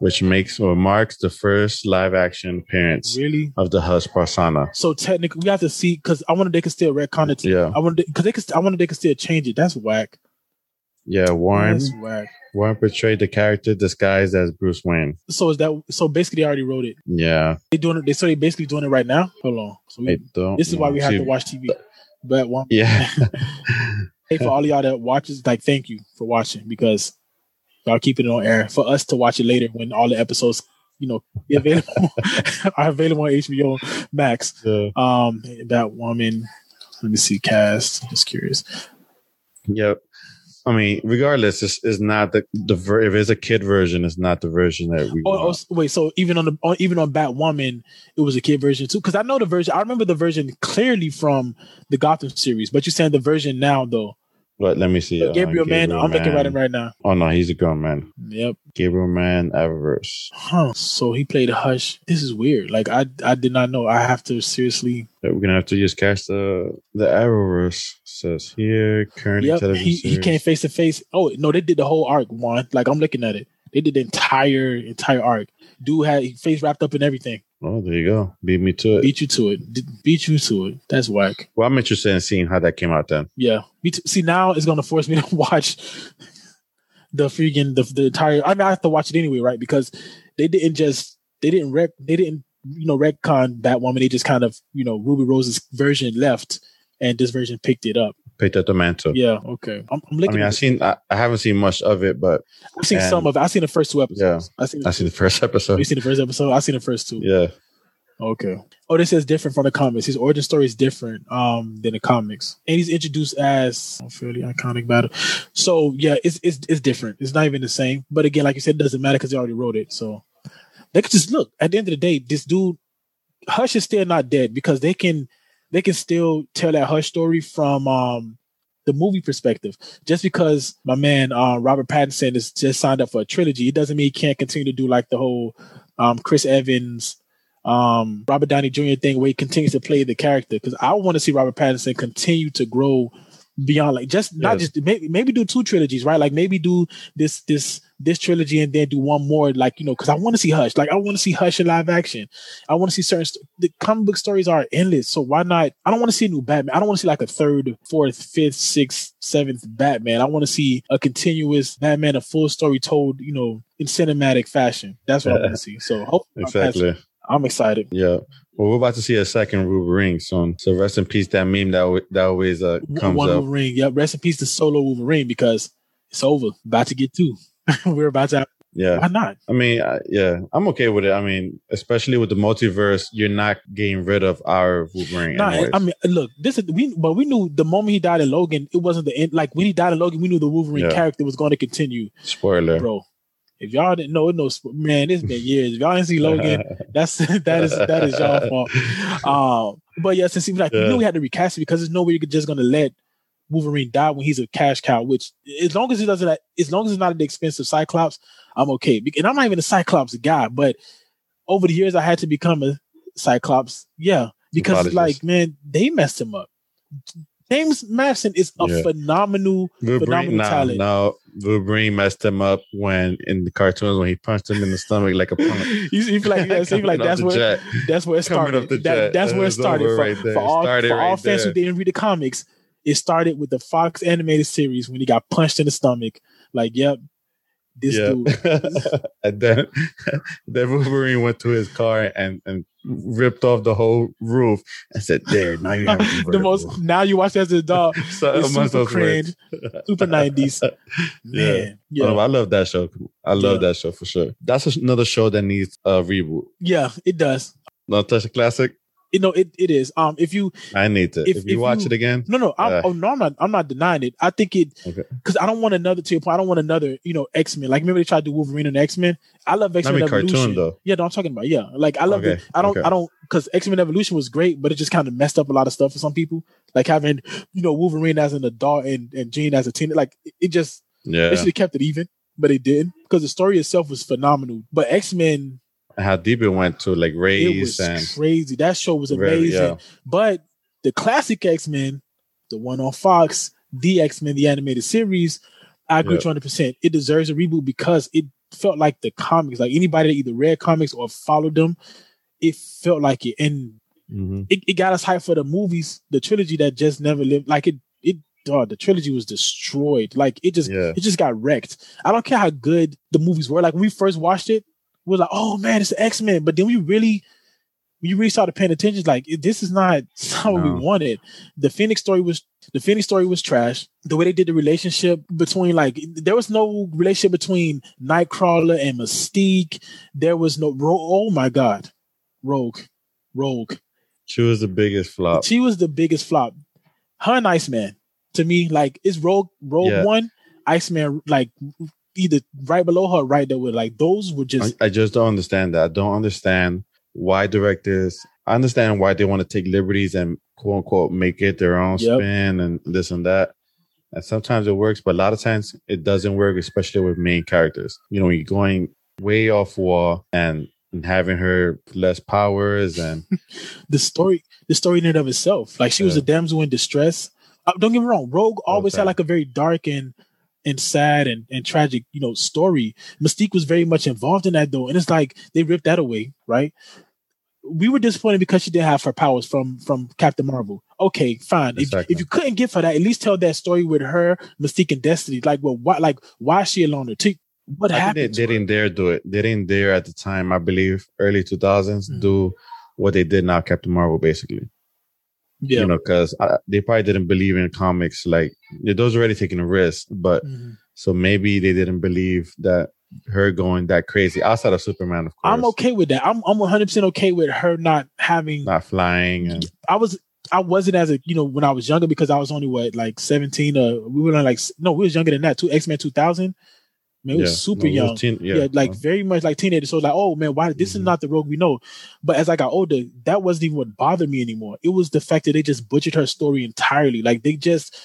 which makes or marks the first live action appearance really. of the Hush persona. So technically, we have to see because I wanted they could still retcon it. Yeah. I wanted because they could. I wanted they could still change it. That's whack. Yeah, Warren Warren portrayed the character disguised as Bruce Wayne. So is that so? Basically, they already wrote it. Yeah, They doing it. They so they basically doing it right now. Hold on. So we, don't. this is why we have see- to watch TV. But one, Yeah, [laughs] hey, for all y'all that watches, like, thank you for watching because y'all keeping it on air for us to watch it later when all the episodes, you know, be available [laughs] are available on HBO Max. Yeah. Um, that woman. Let me see cast. Just curious. Yep. I mean, regardless, it's, it's not the the ver- if it's a kid version, it's not the version that we. Oh, oh, wait. So even on the on, even on Batwoman, it was a kid version too. Because I know the version. I remember the version clearly from the Gotham series. But you're saying the version now though. But let me see. uh, Gabriel Mann. I'm looking at him right now. Oh no, he's a grown man. Yep. Gabriel Mann, Arrowverse. Huh. So he played a Hush. This is weird. Like I I did not know. I have to seriously. Yeah, We're gonna have to just catch the the Arrowverse. Says here current Yep. television He he came face to face. Oh no, they did the whole arc. One. Like I'm looking at it. They did the entire entire arc. Dude had his face wrapped up in everything. Oh, there you go. Beat me to it. Beat you to it. D- beat you to it. That's whack. well, I'm interested in seeing how that came out then. Yeah. Me too. See, now it's gonna force me to [laughs] watch the freaking the, the entire. I mean, I have to watch it anyway, right? Because they didn't just they didn't rec they didn't you know retcon Batwoman. They just kind of you know Ruby Rose's version left, and this version picked it up. The mantle. Yeah. Okay. I'm, I'm I mean, I've seen. I, I haven't seen much of it, but I've seen and- some of it. I've seen the first two episodes. Yeah, I seen. I seen the first episode. You seen the first episode? I seen the first two. Yeah, Okay. Oh, this is different from the comics. His origin story is different um than the comics, and he's introduced as a fairly iconic battle. So yeah, it's it's it's different. It's not even the same. But again, like you said, it doesn't matter because they already wrote it. So they could just look. At the end of the day, this dude Hush is still not dead because they can they can still tell that Hush story from um the movie perspective. Just because my man uh, Robert Pattinson is just signed up for a trilogy, it doesn't mean he can't continue to do like the whole um, Chris Evans um, Robert Downey Jr. thing where he continues to play the character because I want to see Robert Pattinson continue to grow beyond like just not yes. just maybe maybe do two trilogies right like maybe do this this this trilogy and then do one more like you know because I want to see Hush like I want to see Hush in live action I want to see certain st- the comic book stories are endless so why not I don't want to see a new Batman I don't want to see like a third fourth fifth sixth seventh Batman I want to see a continuous Batman a full story told you know in cinematic fashion that's what I want to [laughs] see so hopefully exactly I'm excited. Yeah. Well, we're about to see a second Wolverine soon. So rest in peace that meme that that always uh, comes One up. Wolverine. Yeah. Rest in peace to solo Wolverine because it's over. About to get two. [laughs] we're about to. Yeah. Why not? I mean, uh, yeah, I'm okay with it. I mean, especially with the multiverse, you're not getting rid of our Wolverine. Nah, I mean, look, this is we, but we knew the moment he died in Logan, it wasn't the end. Like when he died in Logan, we knew the Wolverine yeah. character was going to continue. Spoiler, bro. If y'all didn't know, no man, it's been [laughs] years. If y'all didn't see Logan, that's [laughs] that is that is y'all fault. Um, but yeah, since like yeah. we knew we had to recast it because there's no way you're just gonna let Wolverine die when he's a cash cow. Which as long as he doesn't, as long as it's not at the expense of Cyclops, I'm okay. And I'm not even a Cyclops guy, but over the years I had to become a Cyclops. Yeah, because Apologies. like man, they messed him up. James Marsden is a yeah. phenomenal, Wolverine, phenomenal nah, talent. No, Wolverine messed him up when in the cartoons when he punched him in the stomach like a [laughs] punch. you, you feel like, yeah, so you feel like [laughs] that's where jet. that's where it started. That, that's where it started. For, right for, all, for right all fans who didn't read the comics, it started with the Fox animated series when he got punched in the stomach. Like, yep, this yeah. dude. [laughs] and then, [laughs] then Wolverine went to his car and, and ripped off the whole roof and said, "There, now you have [laughs] the most." Now you watch as a dog. so, it's super cringe, super nineties. Man, yeah, oh, I love that show. I love yeah. that show for sure. That's another show that needs a reboot. Yeah, it does. Not touch a classic you know, it, it is. Um, if you, I need to. If, if you if watch you, it again, no, no, I'm, uh, oh no, I'm not. I'm not denying it. I think it because okay. I don't want another to your point. I don't want another, you know, X Men. Like remember they tried to do Wolverine and X Men. I love X Men Evolution. Cartoon, though. Yeah, no, I'm talking about. Yeah, like I love okay. it. I don't. Okay. I don't because X Men Evolution was great, but it just kind of messed up a lot of stuff for some people. Like having you know Wolverine as an adult and and Jean as a teen. Like it just yeah, they should have kept it even, but they didn't because the story itself was phenomenal. But X Men how deep it went to like raise and crazy. That show was amazing. yeah. But the classic X Men, the one on Fox, the X Men, the animated series, I agree hundred percent. It deserves a reboot because it felt like the comics. Like anybody that either read comics or followed them, it felt like it, and mm-hmm. it, it got us hyped for the movies, the trilogy that just never lived. Like it, it the trilogy was destroyed. Like it just yeah. it just got wrecked. I don't care how good the movies were. Like when we first watched it, we are like, oh man, it's X Men. But then we really, we really started paying attention. Like this is not, [laughs] not what no. we wanted. The Phoenix story was the Phoenix story was trash. The way they did the relationship between like there was no relationship between Nightcrawler and Mystique. There was no oh my god, Rogue, Rogue. She was the biggest flop. She was the biggest flop. Her and Iceman to me like is Rogue Rogue yeah. one. Iceman like either right below her, right there. With like those were just. I, I just don't understand that. I don't understand why directors. I understand why they want to take liberties and quote unquote make it their own yep. spin and this and that. And sometimes it works, but a lot of times it doesn't work, especially with main characters. You know, you're going way off wall and, and having her less powers and [laughs] the story, the story in and of itself. Like she yeah. was a damsel in distress. Uh, don't get me wrong, Rogue always okay. had like a very dark and and sad and, and tragic, you know, story. Mystique was very much involved in that though. And it's like they ripped that away, right? We were disappointed because she didn't have her powers from from Captain Marvel. Okay, fine. Exactly. If, if you couldn't give her that, at least tell that story with her, Mystique and Destiny. Like, well, why like why is she alone? T- what I happened? They, they didn't dare do it. They didn't dare at the time, I believe, early 2000s, mm-hmm. do what they did now, Captain Marvel, basically. Yeah. You know, because they probably didn't believe in comics. Like those already taking a risk, but mm-hmm. so maybe they didn't believe that her going that crazy outside of Superman. Of course, I'm okay with that. I'm I'm 100 percent okay with her not having not flying. And, I was I wasn't as a you know when I was younger because I was only what like 17 uh we were like no we was younger than that too X Men 2000 man Yeah. was super No, young teen- yeah, yeah. like very much like teenager so like oh man why this is Mhm. not the rogue we know but as I got older that wasn't even what bothered me anymore it was the fact that they just butchered her story entirely like they just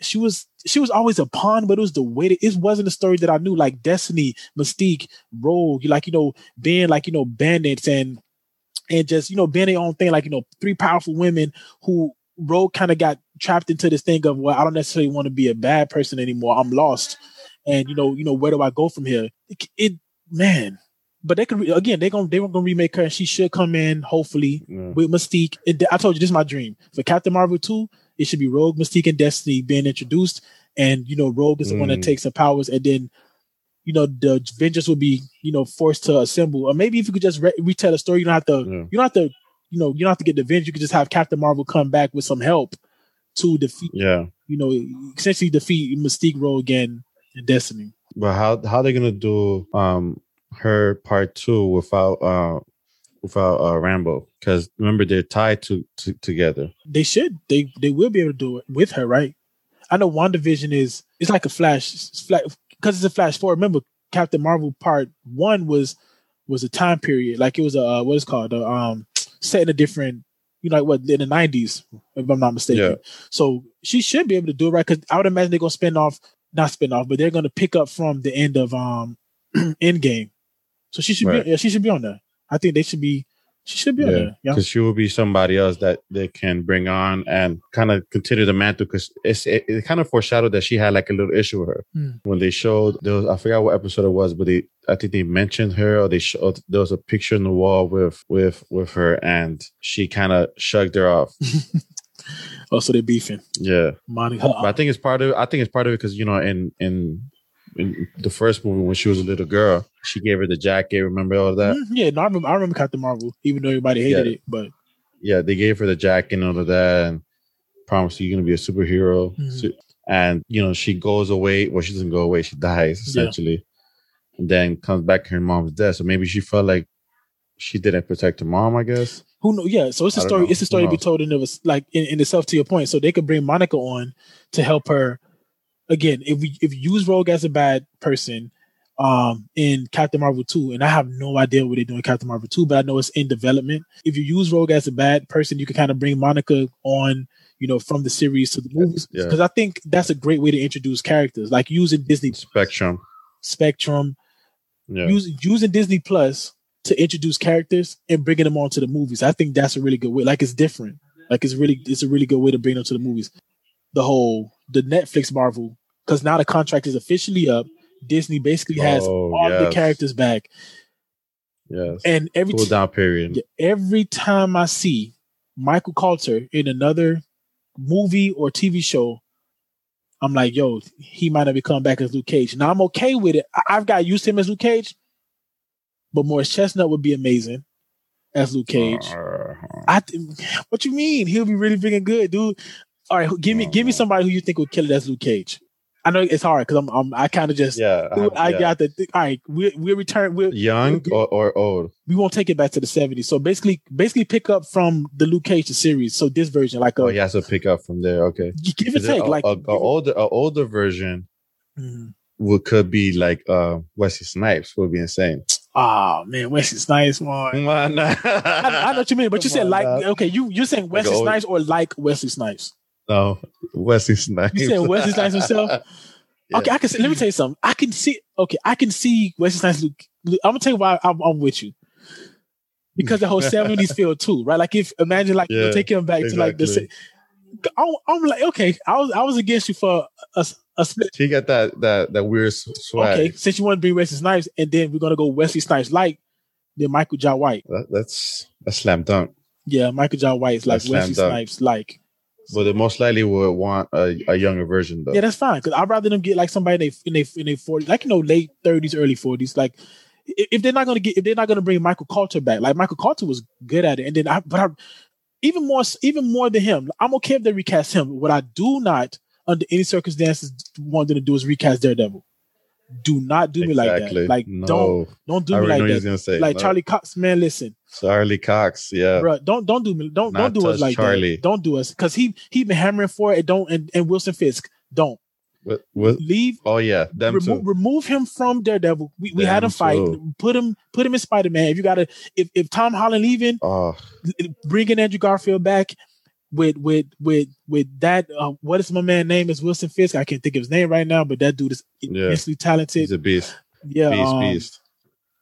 she was she was always a pawn but it was the way that it wasn't a story that I knew like Destiny Mystique Rogue like you know being like you know bandits and and just you know being their own thing like you know three powerful women who Rogue kind of got trapped into this thing of well I don't necessarily want to be a bad person anymore I'm lost and you know you know where do I go from here it, it man but they could re- again they gonna they were gonna remake her and she should come in hopefully Yeah. with Mystique and I told you this is my dream for Captain Marvel 2 it should be Rogue Mystique and Destiny being introduced and you know Rogue is the one that Mm. takes her powers and then you know the Avengers will be you know forced to assemble or maybe if you could just re- retell a story you don't have to Yeah. you don't have to you know you don't have to get the Avengers you could just have Captain Marvel come back with some help to defeat yeah. you know essentially defeat Mystique Rogue and, and Destiny. But how how they gonna do um her part two without uh without uh Rambeau? Because remember they're tied to, to together. they should. They they will be able to do it with her right? I know WandaVision is it's like a flash because it's a flash forward. Remember Captain Marvel part one was was a time period. Like it was a uh, what is it called a, um set in a different you know like what in the 90s if I'm not mistaken. Yeah. so she should be able to do it right? Because I would imagine they're gonna spin off not spin off but they're gonna pick up from the end of um [clears throat] Endgame so she should Right. be yeah she should be on there I think they should be she should be on Yeah, there yeah because she will be somebody else that they can bring on and kind of continue the mantle. Because it's it, it kind of foreshadowed that she had like a little issue with her Hmm. when they showed there was I forgot what episode it was, but they I think they mentioned her or they showed there was a picture on the wall with with with her and she kind of shrugged her off. [laughs] oh so they're beefing Yeah, Monica but I think it's part of I think it's part of it because you know in in in the first movie when she was a little girl, she gave her the jacket. Remember all of that? Mhm, yeah, no, I remember, I remember Captain Marvel, even though everybody hated Yeah. it. But yeah, they gave her the jacket and all of that, and promised you you're gonna be a superhero. Mhm. So- and you know, she goes away. Well, she doesn't go away; she dies Yeah. essentially, and then comes back. Her mom's dead, so maybe she felt like she didn't protect her mom. I guess. Who know? Yeah, so it's a story. know. It's a story to be told in of us, like in, in itself. To your point, so they could bring Monica on to help her. Again, if we if you use Rogue as a bad person, um, in Captain Marvel two, and I have no idea what they're doing Captain Marvel two, but I know it's in development. If you use Rogue as a bad person, you can kind of bring Monica on. You know, from the series to the movies, Yeah. because I think that's a great way to introduce characters, like using Disney Spectrum. Spectrum, Yeah. using using Disney Plus to introduce characters and bringing them onto the movies. I think that's a really good way. Like it's different. Like it's really it's a really good way to bring them to the movies. The whole the Netflix Marvel because now the contract is officially up. Disney basically has Oh, all the characters back, yes. and every Cool down period. every time I see Michael Colter in another movie or TV show, I'm like, yo, he might not be coming back as Luke Cage. Now I'm okay with it. I- I've got used to him as Luke Cage, but Morris Chestnut would be amazing as Luke Cage. Uh, I th- what you mean? He'll be really big and good, dude. All right, give me give me somebody who you think would kill it as Luke Cage. I know it's hard because I'm, I'm I kind of just yeah. I, dude, I yeah. got the th- all right. We we return we young or, or old. we won't take it back to the 70s. So basically basically pick up from the Luke Cage series. So this version like a Oh, he has to pick up from there. Okay. give and it take a, like a, a older a older version Mhm. would could be like uh Wesley Snipes would be insane. Ah man, Wesley Snipes one. Man, I, I know what you mean, but you said on, like okay, you you're saying Wesley old- Snipes or like Wesley Snipes? no Wesley Snipes. You said Wesley Snipes himself? [laughs] Yeah. Okay, I can see, let me tell you something. I can see okay, I can see Wesley Snipes. Luke, Luke- I'm gonna tell you why I'm, I'm with you. Because the whole [laughs] 70s feel too, right? Like if imagine like Yeah, take him back to like the exactly. se- I'm, I'm like okay, I was I was against you for a, split. He got that that that weird swag. Okay, since you want to bring Wesley Snipes, and then we're gonna go Wesley Snipes like then Michael John White. That, that's a slam dunk. Yeah, Michael John White's like Wesley dunk. Snipes like. But they most likely would want a, a younger version though. Yeah, that's fine. Because I'd rather them get like somebody in their in their in their forties, like you know, late thirties, early forties. Like if, they're not gonna get if they're not gonna bring Michael Colter back, like Michael Colter was good at it, and then I but I even more even more than him, I'm okay if they recast him. What I do not under any circumstances want them to do is recast Daredevil. Do not do me like that. Like No. don't don't do I me like he's that. gonna say Like no. Charlie Cox, man, listen, Charlie Cox. Yeah. bro, don't don't do me, don't Not don't do us like Charlie. that. Don't do us because he he been hammering for it. Don't and, and Wilson Fisk, don't What, what? leave. Oh yeah, them Remove, too. remove him from Daredevil. We, we had a fight. too. Put him put him in Spider Man. If you gotta, if if Tom Holland leaving, Oh, bringing Andrew Garfield back with with with with that. Uh, what is my man name? Is Wilson Fisk? I can't think of his name right now, but that dude is Yeah. immensely talented. he's a beast. yeah. Beast, um, beast.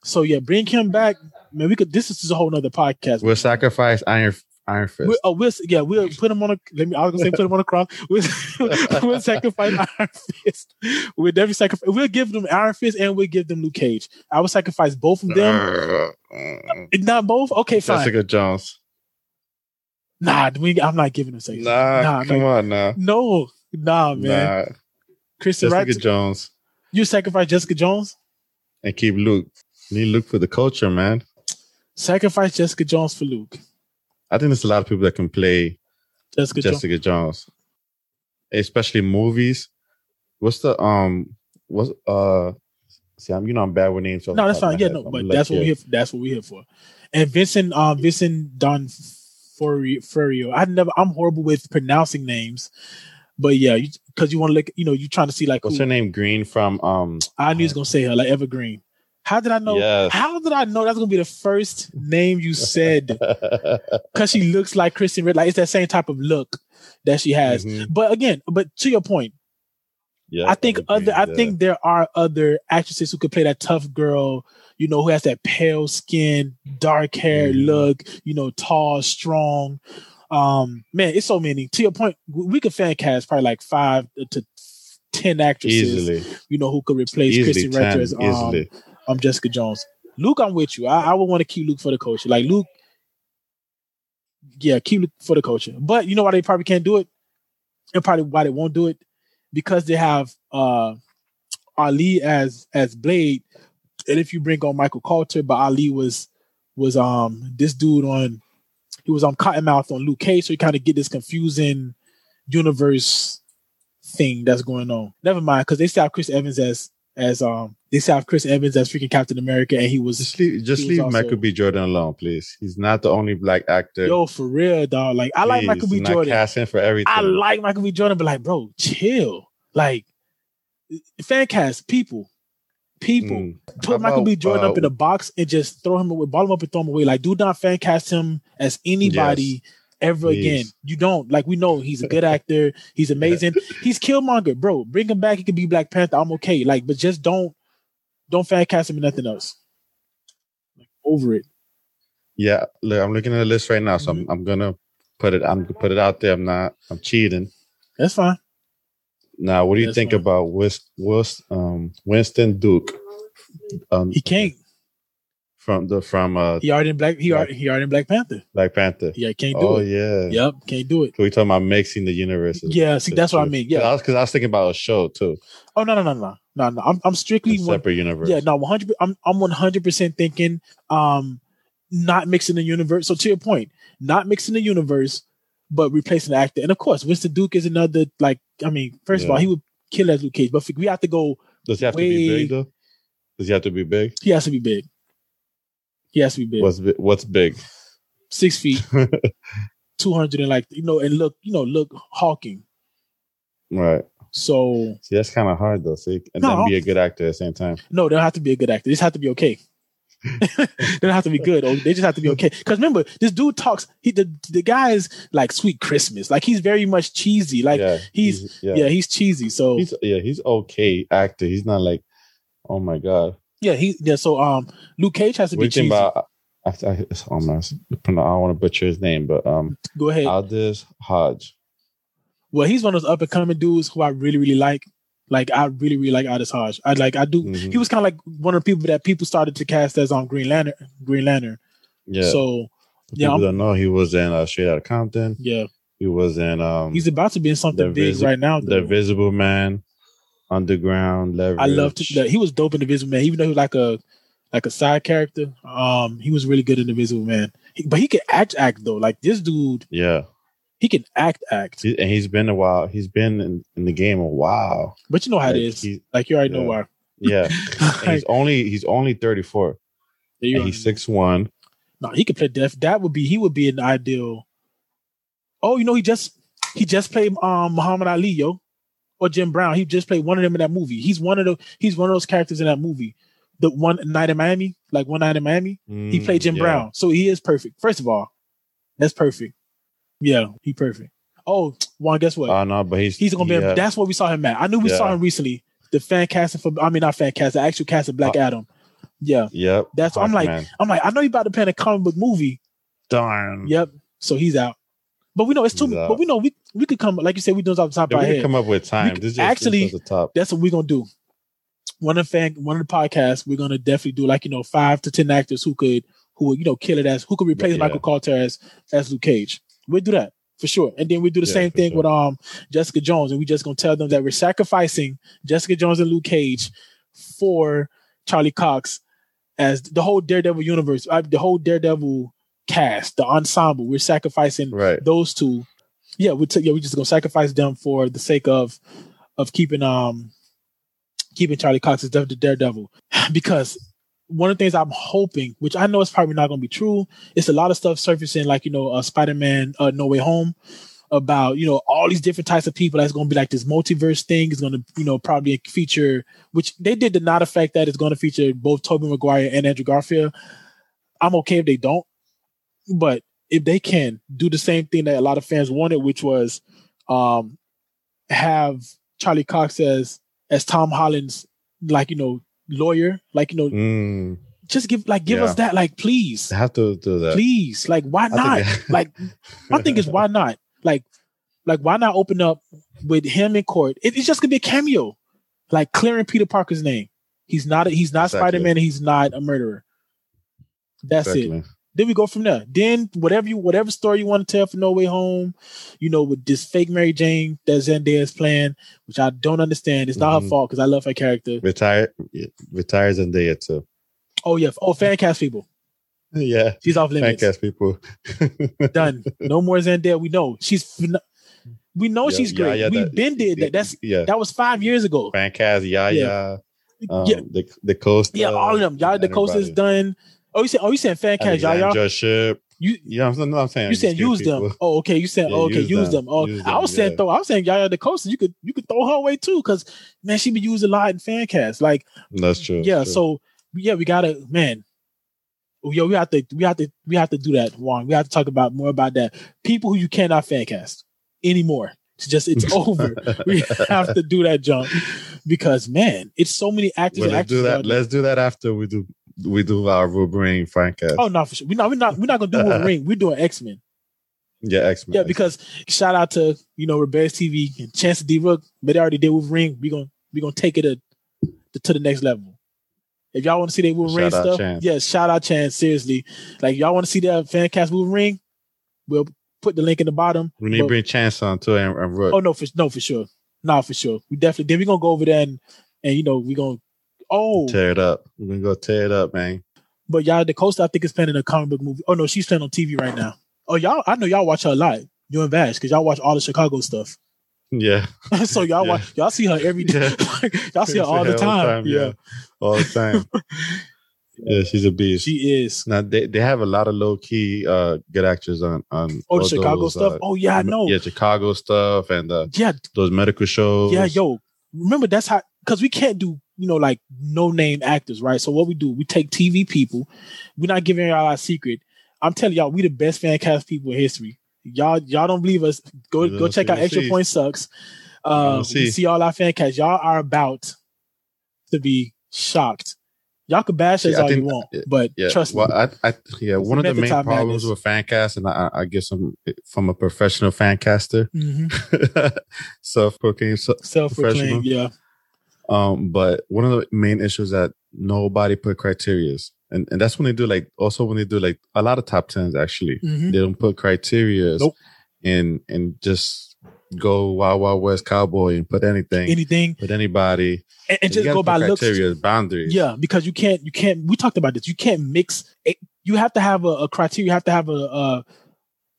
So yeah, bring him back. Man, we could. This is a whole nother podcast. We'll sacrifice Iron Iron Fist. We'll, oh, we'll yeah, we'll put him on a. Let me. I was gonna say put him on a cross. [laughs] We'll, we'll sacrifice [laughs] Iron Fist. We'll definitely sacrifice. We'll give them Iron Fist and we'll give them Luke Cage. I will sacrifice both of them. Not both. Okay, fine. Jessica Jones. Nah, we, I'm not giving him Jessica. Nah, Nah, come on now. No, nah, man. Nah, Krysten Jessica Jones you sacrifice Jessica Jones. and keep Luke. Need Luke for the culture, man. Sacrifice Jessica Jones for Luke. I think there's a lot of people that can play Jessica, Jones. Jessica Jones, especially movies. What's the um? What's uh? See, I'm you know I'm bad with names. No, that's fine. Yeah, head. no, I'm but that's what we here. That's what we here for. And Vincent, um, Vincent Don Furio. I never. I'm horrible with pronouncing names, but yeah, because you, want to look. You know, you're trying to see like What's who. her name? Green from um. I knew he was gonna say her like Eva Green. How did I know? Yes. How did I know that's gonna be the first name you said? [laughs] Because she looks like Krysten Ritter. Like it's that same type of look that she has. Mhm. But again, but to your point, Yeah, I think other I yeah. think there are other actresses who could play that tough girl, you know, who has that pale skin, dark hair Mhm. look, you know, tall, strong. Um, man, it's so many. To your point, we could fan cast probably like five to ten actresses, easily, you know, who could replace easily Ritter 10, as um, um Jessica Jones. Luke, I'm with you. I, I would want to keep Luke for the culture. Like Luke, yeah, keep Luke for the culture. But you know why they probably can't do it, and probably why they won't do it, because they have uh Ali as as Blade, and if you bring on Michael Colter, but Ali was was um this dude on he was on Cottonmouth on Luke Cage, so you kind of get this confusing universe thing that's going on. Never mind, because they still have Chris Evans as as um they still have Chris Evans as freaking Captain America, and he was Just leave, just leave also- Michael B. Jordan alone, please. He's not the only black actor. yo for real, dog. Like I like Michael B. Jordan. Cast him for everything. I like Michael B. Jordan, but like, bro, chill. Like fan cast people, people. Mm. Put How Michael B. about, Jordan uh, up in a box and just throw him away, ball him up and throw him away. Like, do not fan cast him as anybody ever Please. again. You don't. Like, we know he's a good [laughs] actor. He's amazing. [laughs] he's Killmonger, bro. Bring him back. He could be Black Panther. I'm okay. Like, but just don't, don't fan cast him in nothing else. Like, over it. Yeah, look, I'm looking at the list right now, so Mm-hmm. I'm, I'm gonna put it. I'm gonna put it out there. I'm not. I'm cheating. That's fine. Now, what do you That's think fine. about Wist, Wist, um, Winston Duke? Um, He can't. from the from uh, He already in Black. He Black- already, he already in Black Panther. Black Panther. Yeah, can't do Oh it. yeah. Yep, can't do it. So we talking about mixing the universes. Yeah, see, that's what I mean. Yeah. because I, was- 'cause I was thinking about a show too, Oh no, no, no, no, no, no. I'm I'm a strictly one, separate universe. yeah, no, 100. I'm I'm 100 percent thinking, um, not mixing the universe. So to your point, not mixing the universe, but replacing the actor. And of course, Winston Duke is another like. I mean, first of all, he would kill as Luke Cage, but we have to go. Does he have to be way- big though? Does he have to be big? He has to be big. He has to be big. What's bi- what's big? Six feet, [laughs] two hundred, and like you know, and look, you know, look hawking. right. So See, that's kind of hard though. See, and No. then be a good actor at the same time. No, they don't have to be a good actor. They just have to be okay. They don't have to be good. Or they just have to be okay. Because remember, this dude talks. He the the guy is like sweet Christmas. Like he's very much cheesy. Like yeah, he's- yeah. yeah. he's cheesy. So he's yeah, he's okay actor. He's not like, oh my god. yeah, he yeah. So um, Luke Cage has to What be do you think cheesy. about? I, I, it's, oh man, I don't want to butcher his name, but um, Go ahead. Aldis Hodge. well, he's one of those up and coming dudes who I really really like. Like I really really like Aldis Hodge. I like I do. Mhm. He was kind of like one of the people that people started to cast as on Green Lantern. Green Lantern. Yeah. So yeah, people don't know, he was in uh, Straight Outta Compton. yeah, He was in um, he's about to be in something big Visi- right now. The Though. Invisible Man, Underground, Leverage. I love to. Like, he was dope in The Invisible Man, even though he was like a like a side character. Um, he was really good in The Invisible Man. He, but he could act, act though. Like this dude, Yeah, he can act, act. He- and he's been a while. He's been in, in the game a while. But you know how Like, it is. he- like you already know why. Yeah, [laughs] and he's only he's only thirty four. And he's six one. No, he could play Def. That would be he would be an ideal. Oh, you know he just he just played um Muhammad Ali, yo, or Jim Brown. He just played one of them in that movie. He's one of the he's one of those characters in that movie. The one night in Miami, like one night in Miami, Mm, he played Jim yeah. Brown, so he is perfect. First of all, that's perfect. Yeah, he perfect. Oh, Juan, guess what? Oh no, but he's He's gonna be. yeah. That's what we saw him at. I knew we saw him recently. The fan casting for. I mean, not fan cast. The actual cast of Black Uh, Adam. Yeah, Yep. that's. I'm like. Hawkman. I'm like. I know you about to play in a comic book movie. darn. Yep. So he's out. But we know it's too. But we know we we could come. Like you said, we do this off the top Yeah, of we our can head. come up with time. Is just, actually- this the top. That's what we're gonna do. One of the fan, one of the podcasts, we're gonna definitely do like you know five to ten actors who could who would you know kill it as who could replace Yeah. Michael Carter as as Luke Cage. We'll do that for sure, and then we do the Yeah, same thing sure. with um Jessica Jones, and we just gonna tell them that we're sacrificing Jessica Jones and Luke Cage for Charlie Cox as the whole Daredevil universe, uh, the whole Daredevil cast, the ensemble. We're sacrificing Right. those two. Yeah, we t- yeah we just gonna sacrifice them for the sake of of keeping um keeping Charlie Cox as the the Daredevil [sighs] because one of the things I'm hoping, which I know is probably not going to be true, it's a lot of stuff surfacing like you know uh, Spider-Man uh, No Way Home about you know all these different types of people that's going to be like this multiverse thing is going to you know probably feature which they did the not effect that it's going to feature both Tobey Maguire and Andrew Garfield. I'm okay if they don't, but if they can do the same thing that a lot of fans wanted, which was um have Charlie Cox as as Tom Holland's like you know lawyer, like you know Mm, just give like give Yeah. us that like please. They have to do that. please like why I not? like my thing is why [laughs] not? Like like why not open up with him in court? It, it's just gonna be a cameo. Like clearing peter parker's name. He's not a, he's not Exactly. spider-man he's not a murderer. That's it. Exactly. Then we go from there then whatever you whatever story you want to tell for no way home you know with this fake mary jane that zendaya is playing which i don't understand it's not her Mhm. fault because i love her character Retire. Retires and day too. oh yeah oh fan cast people [laughs] Yeah. she's off limits Fan cast people. [laughs] done. No more Zendaya. We know she's. We know Yeah, she's great. yeah, we that- been did that. That's yeah. that was five years ago. Fancast, Yaya, um, yeah, the the coast. yeah, all of them. Y'all, DaCosta is done. Oh, you said. Oh, you saying fan cast, y'all, y'all. Ship. You Yeah, I'm, no, I'm saying. you give use people- them. Oh, okay. You said Yeah, oh, okay. use Use them. them. Oh, Use I was them, saying yeah. throw. I was saying Yaya DaCosta. You could you could throw her away too, because man, she be used a lot in fan cast. Like That's true. yeah. true. So yeah, we gotta man. Oh, yo, we have to we have to we have to do that, Juan. We have to talk about more about that. People who you cannot fan cast anymore. It's just it's [laughs] over. we have to do that jump because man, it's so many actors. Well, let's do that. Let's do that after we do we do our Wolverine Fancast. Oh no, for sure. We're not. We're not. We're not gonna do [laughs] Wolverine. We're doing X Men. yeah, X Men. Yeah, because shout out to you know Rebellious TV and Chance the Diva, but they already did Wolverine. We gonna we gonna take it to, to, to the next level. If y'all want to see that Wolverine Shout stuff, yes, shout out Chance. Seriously, like y'all want to see that fan cast Wolverine, we'll put the link in the bottom. we need to bring Chance on too and, and Rook. Oh no, for no for sure, no for sure. We definitely then we gonna go over there and and you know we gonna oh Tear it up. We're gonna go tear it up, man. But y'all, DaCosta I think is playing in a comic book movie. Oh no, she's playing on TV right now. Oh y'all, I know y'all watch her a lot. You and Vash, because y'all watch all the Chicago stuff. [laughs] Yeah. [laughs] so y'all Yeah. watch, y'all see her every day. [laughs] y'all see her all the time. yeah. All the time. yeah, she's a beast. she is. now they, they have a lot of low key uh good actors on on Oh, the Chicago those, stuff. uh, oh yeah, I know. Yeah, Chicago stuff and uh, Yeah, those medical shows. yeah, yo. Remember that's how because we can't do you know like no name actors, right? So what we do, we take TV people. We're not giving y'all our secret. I'm telling y'all, we the best fan cast people in history. Y'all, y'all don't believe us? Go go check out Extra see. Point Sucks. Uh, see. see all our fan cast. Y'all are about to be shocked. Y'all can bash us all you want, but Yeah, trust well, me. I, I, yeah, one of the main problems madness. with fan cast, and I, I guess I'm from a professional fan caster, Mhm. [laughs] Self-proclaimed. Self-proclaimed, yeah. Um, but one of the main issues that nobody put criterias, and and that's when they do like also when they do like a lot of top tens actually, Mhm. they don't put criterias, Nope. and and just go wild wild west cowboy and put anything, Anything, put anybody, and, and just go by looks. criteria, boundaries. Yeah, because you can't, you can't. We talked about this. You can't mix. It, you have to have a, a criteria. You have to have a, a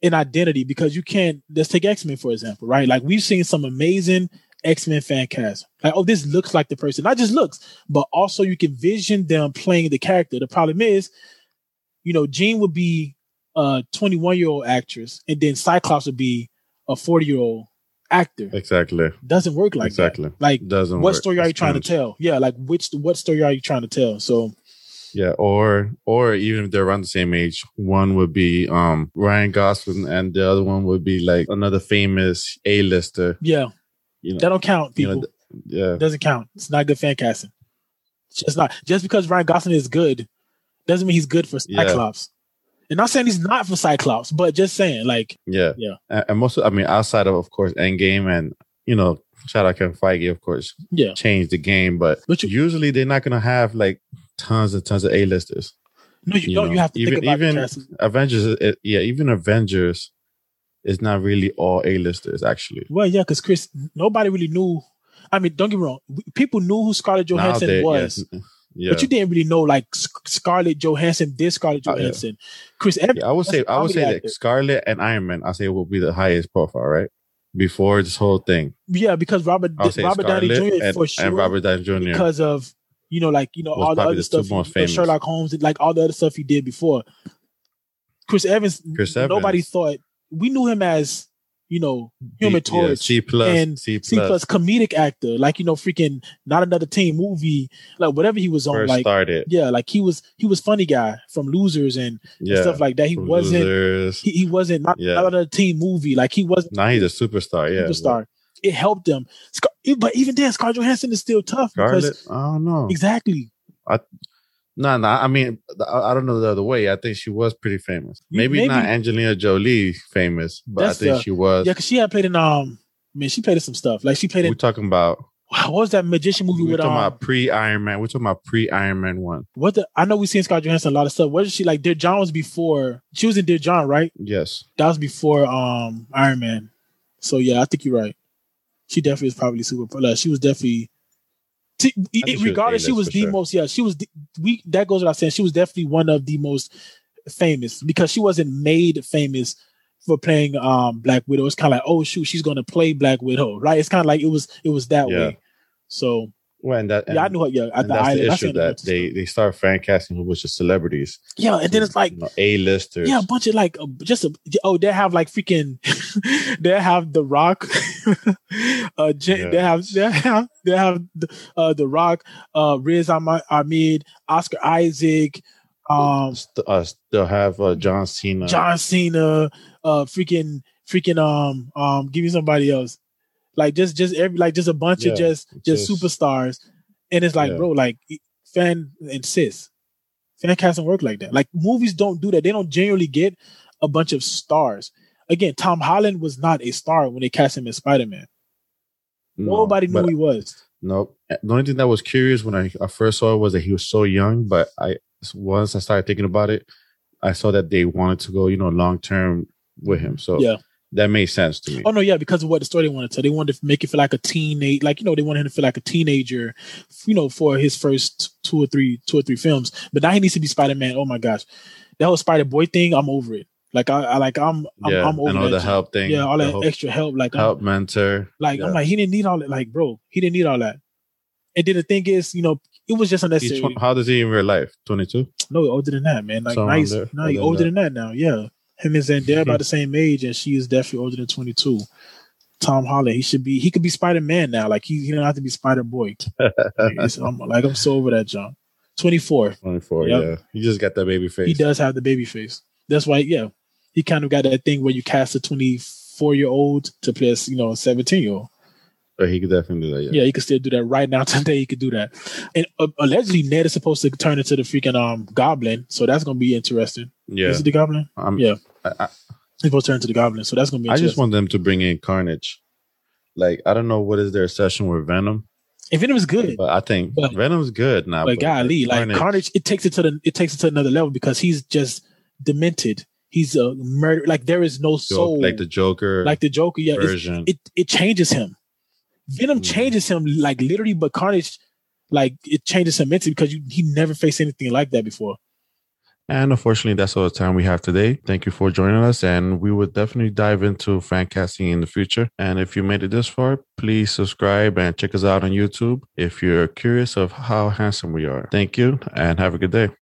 an identity because you can't. Let's take X Men for example, right? Like we've seen some amazing X Men fan cast. Like, oh, this looks like the person. Not just looks, but also you can vision them playing the character. The problem is, you know, Jean would be a 21 year old actress, and then Cyclops would be a 40 year old actor. Exactly. Doesn't work like exactly. that. Like, Doesn't what work. story are you It's trying to tell? Yeah, like which what story are you trying to tell? So Yeah, or or even if they're around the same age, one would be um Ryan Gosling and the other one would be like another famous A-lister. yeah, You know, that don't count, you people. know, yeah, doesn't count. It's not good fan casting. It's just not just because Ryan Gosling is good doesn't mean he's good for Yeah. Cyclops. And not saying he's not for Cyclops, but just saying like yeah, Yeah. And, most, of, I mean, outside of of course Endgame and you know, shout out Kevin Feige, of course, yeah, changed the game, but, But you- usually they're not gonna have like tons and tons of A-listers. no, you, You don't. know, You have to even- think about even- Avengers, it, yeah, even Avengers is not really all A-listers actually. Well, yeah, because Chris, nobody really knew. I mean, don't get me wrong. People knew who Scarlett Johansson Nowadays, was, yes, [laughs] yeah. but you didn't really know like Sc- Scarlett Johansson. This Scarlett Oh, yeah. Johansson, Chris Evans. Yeah, I would say I would say actor. that Scarlet and Iron Man, I say will be the highest profile, right? Before this whole thing, yeah, because Robert Robert Downey Jr. and, for sure. and Robert Downey Jr. because of you know, like you know, all the other the stuff, most famous. Sherlock Holmes, like all the other stuff he did before. Chris Evans, Chris Evans. nobody thought we knew him as you know Human B- yeah, Torch C plus, and C plus, C plus comedic actor, like you know, freaking not another teen movie, like whatever he was on, first like started. yeah, like he was he was funny guy from Losers and, and stuff like that. He wasn't he, he wasn't not, Yeah. not another teen movie, like he wasn't now he's a superstar. Yeah, superstar. It helped him, Scar- but even then, Scarlett Johansson is still tough Scarlet, because I don't know. exactly. No, no. I mean, I, I don't know the other way. I think she was pretty famous. You- Maybe, not Angelina Jolie famous, but I think the- she was. Yeah, because she had played in um, I mean, she played in some stuff. Like she played we're talking about. what was that magician movie We're with talking um, about pre Iron Man. We're talking about pre Iron Man one. what the? I know we've seen Scarlett Johansson a lot of stuff. What is she like? Dear John was before. She was in Dear John, right? Yes. That was before um Iron Man. So yeah, I think you're right. She definitely is probably super. Like, she was definitely. Think she regardless, she was the sure. most. Yeah, she was. The, we that goes without saying. She was definitely one of the most famous because she wasn't made famous for playing um Black Widow. It's kind of like, oh shoot, she's gonna play Black Widow, right? It's kind of like it was. It was that Yeah. way. So Well, and that. yeah, I knew her. Yeah, at the that's island. the issue that they they start fan casting who was just celebrities. yeah, and then it's like you know, A-listers. Yeah, a bunch of like uh, just a, oh they have like freaking [laughs] they have the Rock, [laughs] uh J- Yeah. they have they have they have the, uh the Rock, uh Riz Ahmed, Oscar Isaac, um uh, still have uh, John Cena. John Cena, uh freaking freaking um um give me somebody else, like just just every like just a bunch of just just superstars, and it's like Yeah. bro like fan insists fan casting work like that. Like movies don't do that. They don't generally get a bunch of stars. Again, Tom Holland was not a star when they cast him as Spider Man. No, Nobody knew he was. Nope. The only thing that was curious when I, I first saw it was that he was so young. But I once I started thinking about it, I saw that they wanted to go, you know, long term with him. So Yeah. That made sense to me. Oh no, yeah, because of what the story they wanted to. Tell. They wanted to make it feel like a teenage, like you know, they wanted him to feel like a teenager, you know, for his first two or three, two or three films. But now he needs to be Spider Man. Oh my gosh, that whole Spider Boy thing, I'm over it. Like I, I like I'm, I'm, yeah, I'm over and all that the help thing. Yeah, all that whole extra help. Like I'm, help mentor. like I'm like he didn't need all that. Like bro, he didn't need all that. And then the thing is, you know, it was just He's unnecessary. how does he in real life? Twenty two. No, older than that, man. Like Somewhere nice. there, No, older he than older that. than that now. Yeah, him and Zendaya are about the same age, and she is definitely older than twenty two. Tom Holland, he should be. He could be Spider Man now. Like he, he don't have to be Spider Boy. [laughs] It's- I'm like I'm so over that, John. Twenty four. Twenty four. Yep. Yeah, he just got that baby face. He does have the baby face. That's why, yeah, he kind of got that thing where you cast a twenty four year old to play, a, you know, a seventeen year old. But he could definitely do that. Yeah. Yeah, he could still do that right now. [laughs] Today, he could do that. And uh, allegedly, Ned is supposed to turn into the freaking um goblin, so that's gonna be interesting. Yeah. Is it the goblin? I'm- Yeah. I, I, He's supposed to turn into the goblin, so that's gonna be. I just want them to bring in Carnage. Like I don't know what is their session with Venom, if Venom is good, but I think But- Venom's good now. but golly, like Carnage, it takes it to the it takes it to another level because he's just demented. He's a murder. Like there is no Joke- soul. like the Joker like the Joker. Yeah, version. it it changes him. Venom Mhm. changes him like literally, but Carnage, like it changes him mentally because you, he never faced anything like that before. And unfortunately, that's all the time we have today. Thank you for joining us, and we will definitely dive into fan casting in the future. And if you made it this far, please subscribe and check us out on YouTube if you're curious of how handsome we are. Thank you, and have a good day.